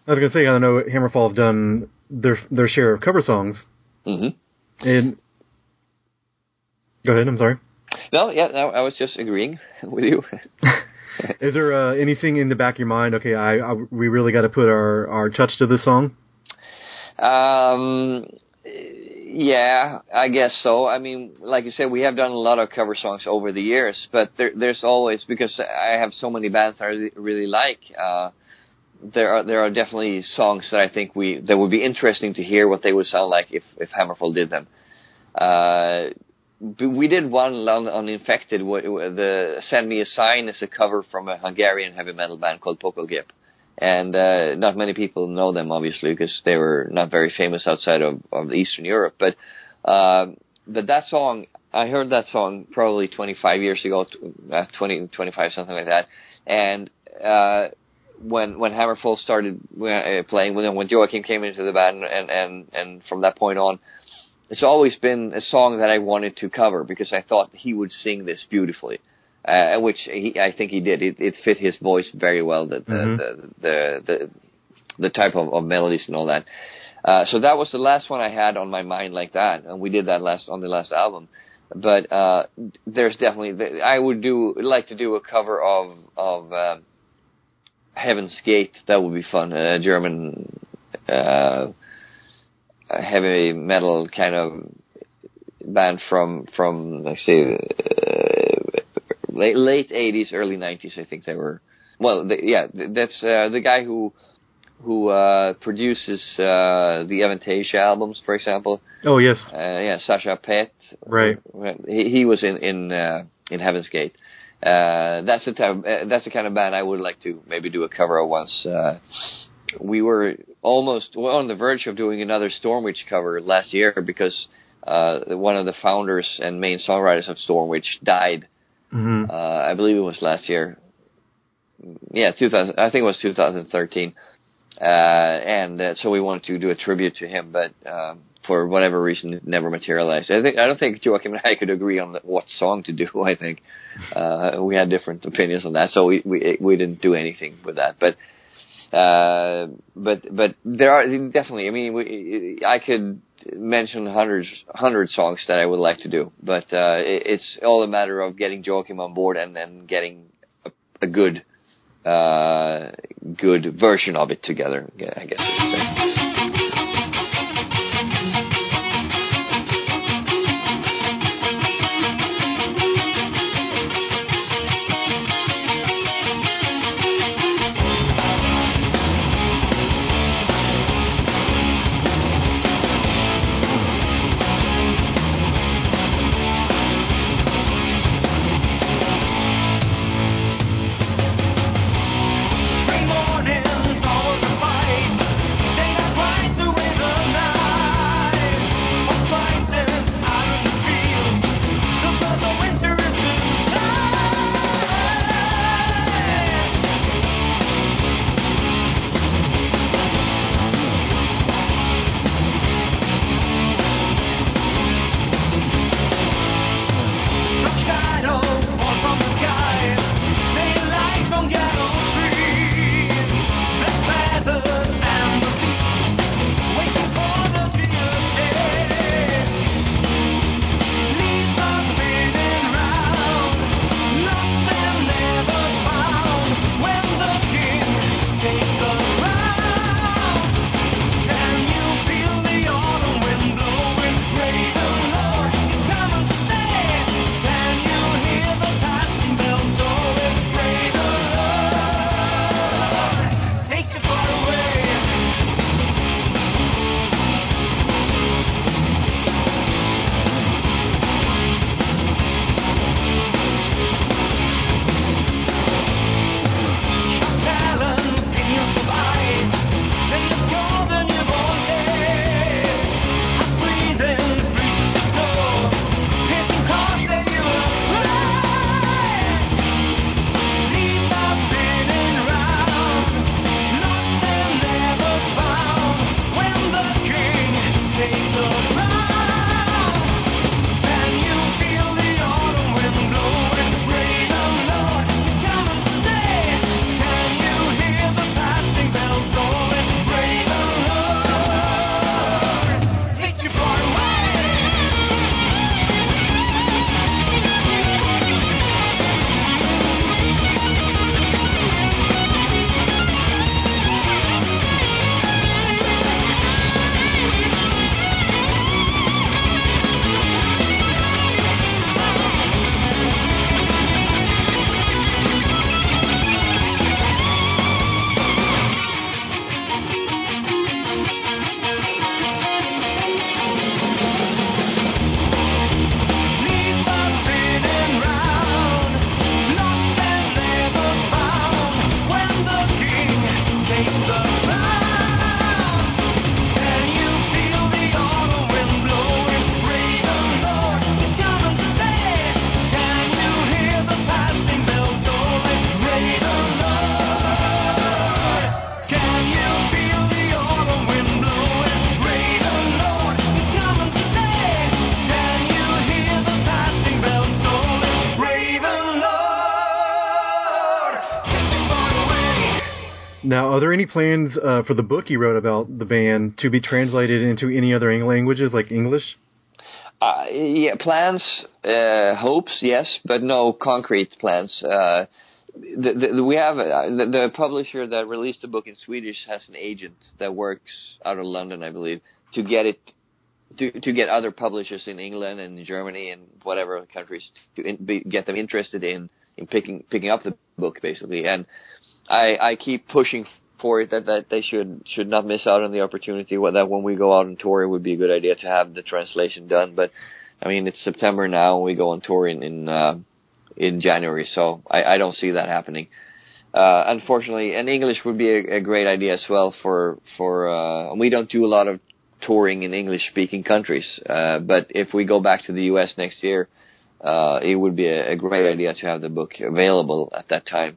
I was gonna say I know Hammerfall have done their their share of cover songs, hmm and go ahead. I'm sorry. No, yeah, no, I was just agreeing *laughs* with you. *laughs* Is there uh, anything in the back of your mind? Okay, I, I we really got to put our our touch to this song. Um, yeah, I guess so. I mean, like you said, we have done a lot of cover songs over the years, but there, there's always because I have so many bands that I really, really like. Uh, there are there are definitely songs that I think we that would be interesting to hear what they would sound like if if Hammerfall did them. Uh, we did one on, on Infected. The "Send Me a Sign" is a cover from a Hungarian heavy metal band called Pokolgép and uh, not many people know them obviously because they were not very famous outside of, of Eastern Europe. But uh, but that song, I heard that song probably 25 years ago, uh, 20, 25, something like that. And uh, when when Hammerfall started uh, playing, when when Joacim came into the band, and and and from that point on. It's always been a song that I wanted to cover because I thought he would sing this beautifully uh, which he, I think he did. It, it fit his voice very well. The the Mhm. the, the the the type of, of melodies and all that. Uh, so that was the last one I had on my mind like that, and we did that last on the last album. But uh, there's definitely I would do like to do a cover of of uh, Heaven's Gate. That would be fun. A German uh, heavy metal kind of band from from let's say uh, late late eighties, early nineties. I think they were. Well, yeah, that's uh, the guy who who uh, produces uh, the Avantasia albums, for example. Oh yes, Uh, yeah, Sascha Paeth. Right. He, he was in in uh, in Heaven's Gate. Uh, that's the type. Uh, that's the kind of band I would like to maybe do a cover of once. Uh, we were almost well, on the verge of doing another Stormwitch cover last year because uh, one of the founders and main songwriters of Stormwitch died. hmm Uh, I believe it was last year. Yeah, 2000. I think it was 2013. Uh, and uh, so we wanted to do a tribute to him, but um, for whatever reason, it never materialized. I think I don't think Joacim and I could agree on the, what song to do. *laughs* I think uh, we had different opinions on that, so we we we didn't do anything with that. But uh, but but there are definitely. I mean, we, I could mention hundreds hundred songs that I would like to do, but uh, it, it's all a matter of getting Joacim on board and then getting a, a good uh, good version of it together. I guess. Now, are there any plans uh, for the book you wrote about the band to be translated into any other languages like English? Uh, yeah, plans, uh, hopes, yes, but no concrete plans. Uh, the, the, we have uh, the, the publisher that released the book in Swedish has an agent that works out of London, I believe, to get it to to get other publishers in England and Germany and whatever countries to in, be, get them interested in in picking picking up the book basically. And I I keep pushing for it that that they should should not miss out on the opportunity. That when we go out on tour, it would be a good idea to have the translation done. But I mean, it's September now, and we go on tour in in uh, in January, so I, I don't see that happening. Uh, unfortunately, and English would be a, a great idea as well for for. Uh, and we don't do a lot of touring in English speaking countries, uh, but if we go back to the U.S. next year, uh, it would be a, a great idea to have the book available at that time.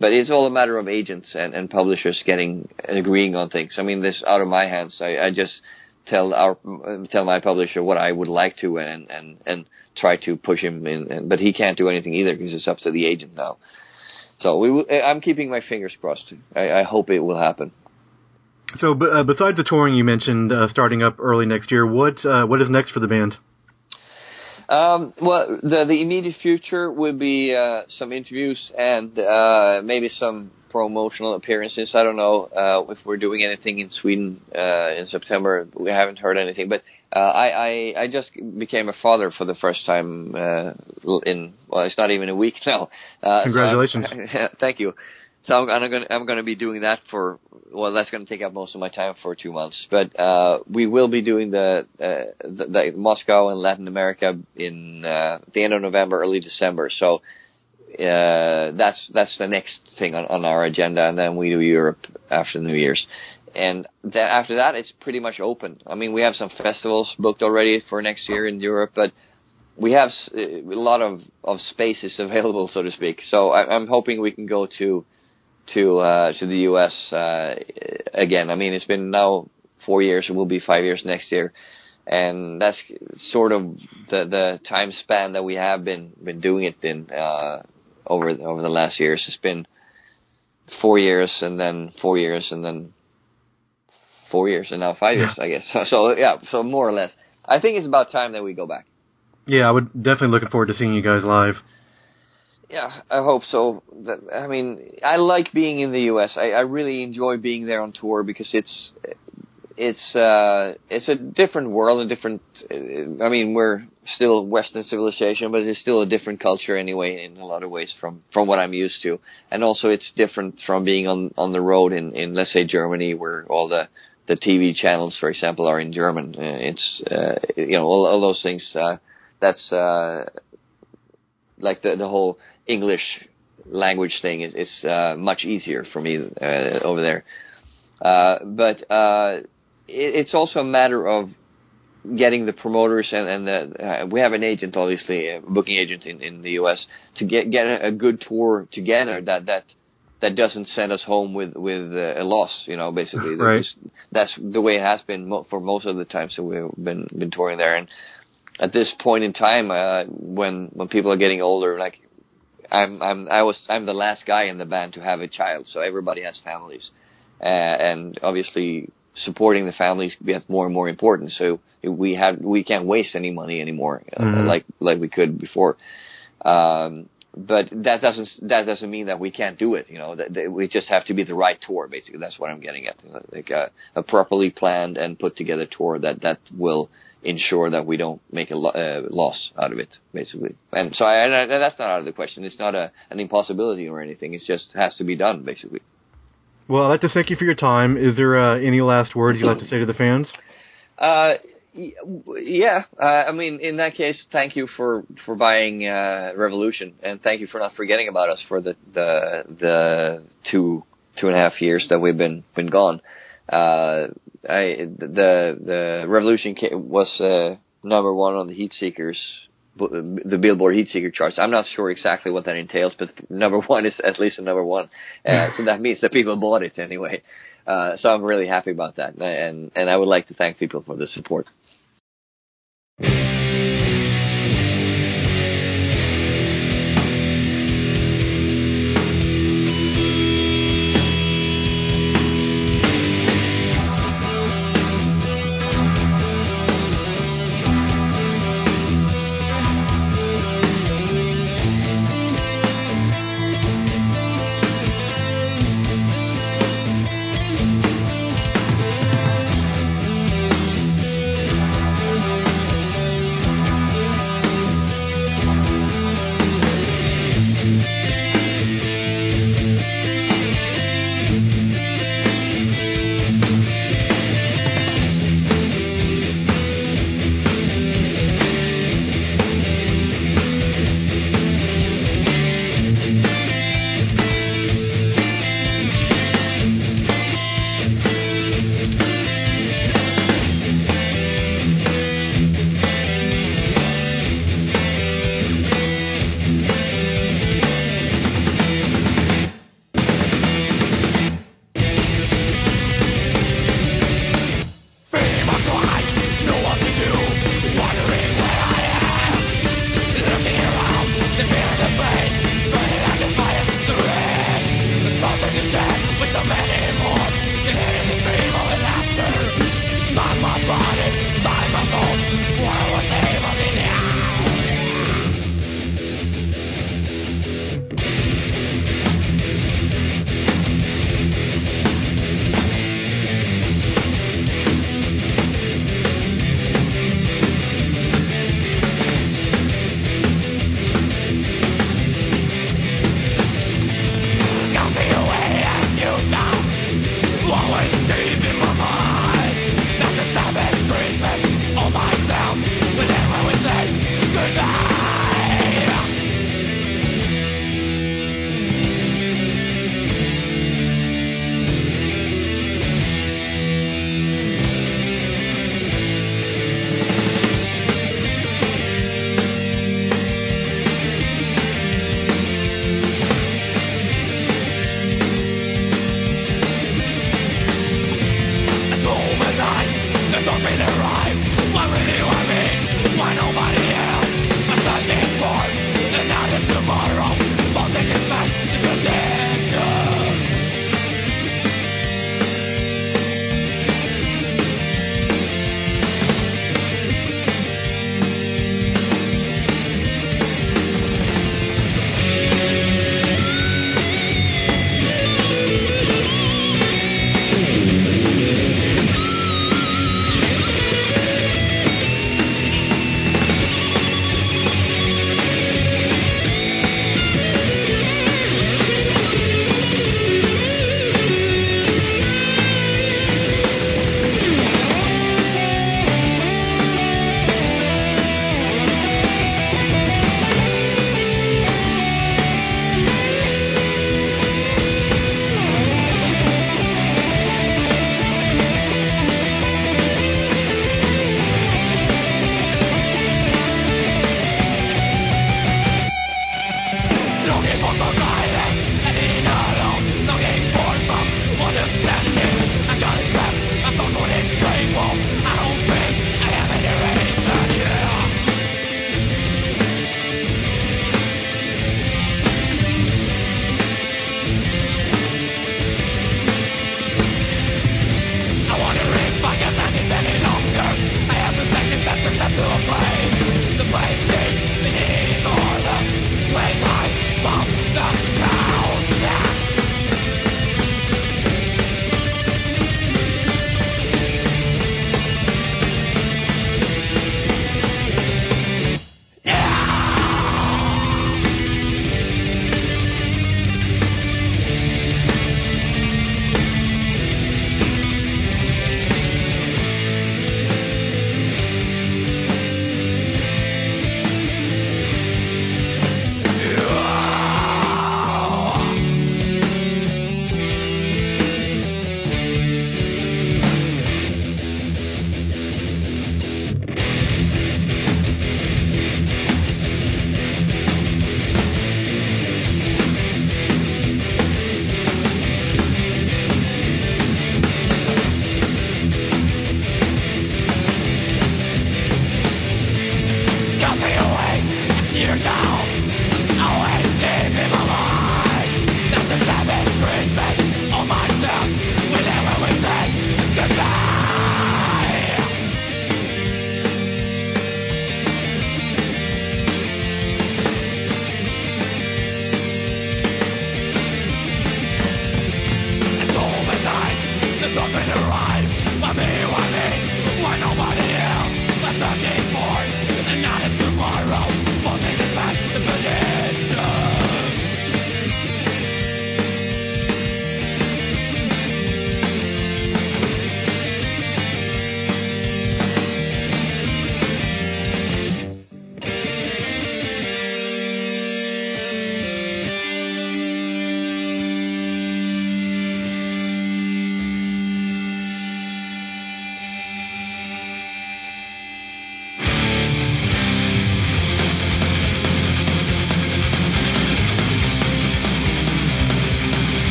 But it's all a matter of agents and, and publishers getting agreeing on things. I mean, this out of my hands. I, I just tell our tell my publisher what I would like to and and and try to push him in. And, but he can't do anything either because it's up to the agent now. So we will, I'm keeping my fingers crossed. I, I hope it will happen. So, uh, besides the touring you mentioned uh, starting up early next year, what uh, what is next for the band? Um, well, the the immediate future would be uh, some interviews and uh, maybe some promotional appearances. I don't know uh, if we're doing anything in Sweden uh, in September. We haven't heard anything, but uh, I, I I just became a father for the first time uh, in well, it's not even a week *laughs* now. Uh, so Congratulations. *laughs* I'm- thank you. So I'm, I'm going to I'm going to be doing that for well that's going to take up most of my time for two months. But uh, we will be doing the, uh, the the Moscow and Latin America in uh, the end of November, early December. So uh, that's that's the next thing on, on our agenda, and then we do Europe after New Year's. And then after that, it's pretty much open. I mean, we have some festivals booked already for next year in Europe, but we have a lot of, of spaces *laughs* available, so to speak. So I, I'm hoping we can go to to uh, to the U.S. Uh, again. I mean, it's been now four years. It will be five years next year, and that's sort of the the time span that we have been been doing it in uh, over over the last years. It's been four years, and then four years, and then four years, and now five years, *laughs* I guess. So, *laughs* so yeah, so more or less. I think it's about time that we go back. Yeah, I would definitely looking forward to seeing you guys live. Yeah, I hope so. I mean, I like being in the U.S. I, I really enjoy being there on tour because it's it's uh it's a different world, a different. uh, I mean, we're still Western civilization, but it's still a different culture anyway in a lot of ways from from what I'm used to, and also it's different from being on on the road in in let's say Germany, where all the the TV channels, for example, are in German. Uh, it's uh, you know all, all those things. Uh, that's uh, like the the whole English language thing is is uh, much easier for me uh, over there. Uh, but uh, it, it's also a matter of getting the promoters and and the, uh, we have an agent, obviously, a booking agent in, in the U.S. to get get a, good tour together that that that doesn't send us home with with uh, a loss. You know, basically, *laughs* Right. That's- that's the way it has been mo- for most of the times that we've been been touring there and at this point in time, uh, when when people are getting older, like I'm I'm I was I'm the last guy in the band to have a child, so everybody has families, uh, and obviously supporting the families gets more and more important. So we have we can't waste any money anymore, uh, Mhm. like like we could before. Um, but that doesn't that doesn't mean that we can't do it. You know, that, that we just have to be the right tour. Basically, that's what I'm getting at. Like a, a properly planned and put together tour that that will ensure that we don't make a lo- uh, loss out of it, basically. And so I, I, that's not out of the question. It's not a an impossibility or anything. It just has to be done, basically. Well, I'd like to thank you for your time. Is there uh, any last words you'd like to say to the fans? Uh, y- yeah. Uh, I mean, in that case, thank you for for buying uh, Revolution, and thank you for not forgetting about us for the the the two two and a half years that we've been been gone. Uh, I the the Revolution was uh, number one on the Heat Seekers. The Billboard Heat Seeker charts. I'm not sure exactly what that entails, but *laughs* number one is at least a number one. Uh, *laughs* so that means that people bought it anyway. Uh, so I'm really happy about that, and and I would like to thank people for the support.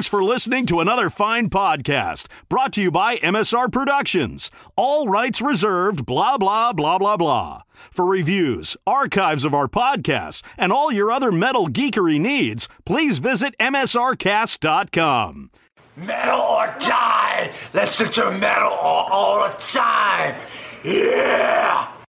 Thanks for listening to another fine podcast brought to you by MSR Productions. All rights reserved, blah, blah, blah, blah, blah. For reviews, archives of our podcasts, and all your other metal geekery needs, please visit MSRcast.com. Metal or die! Let's do metal all, all the time! Yeah!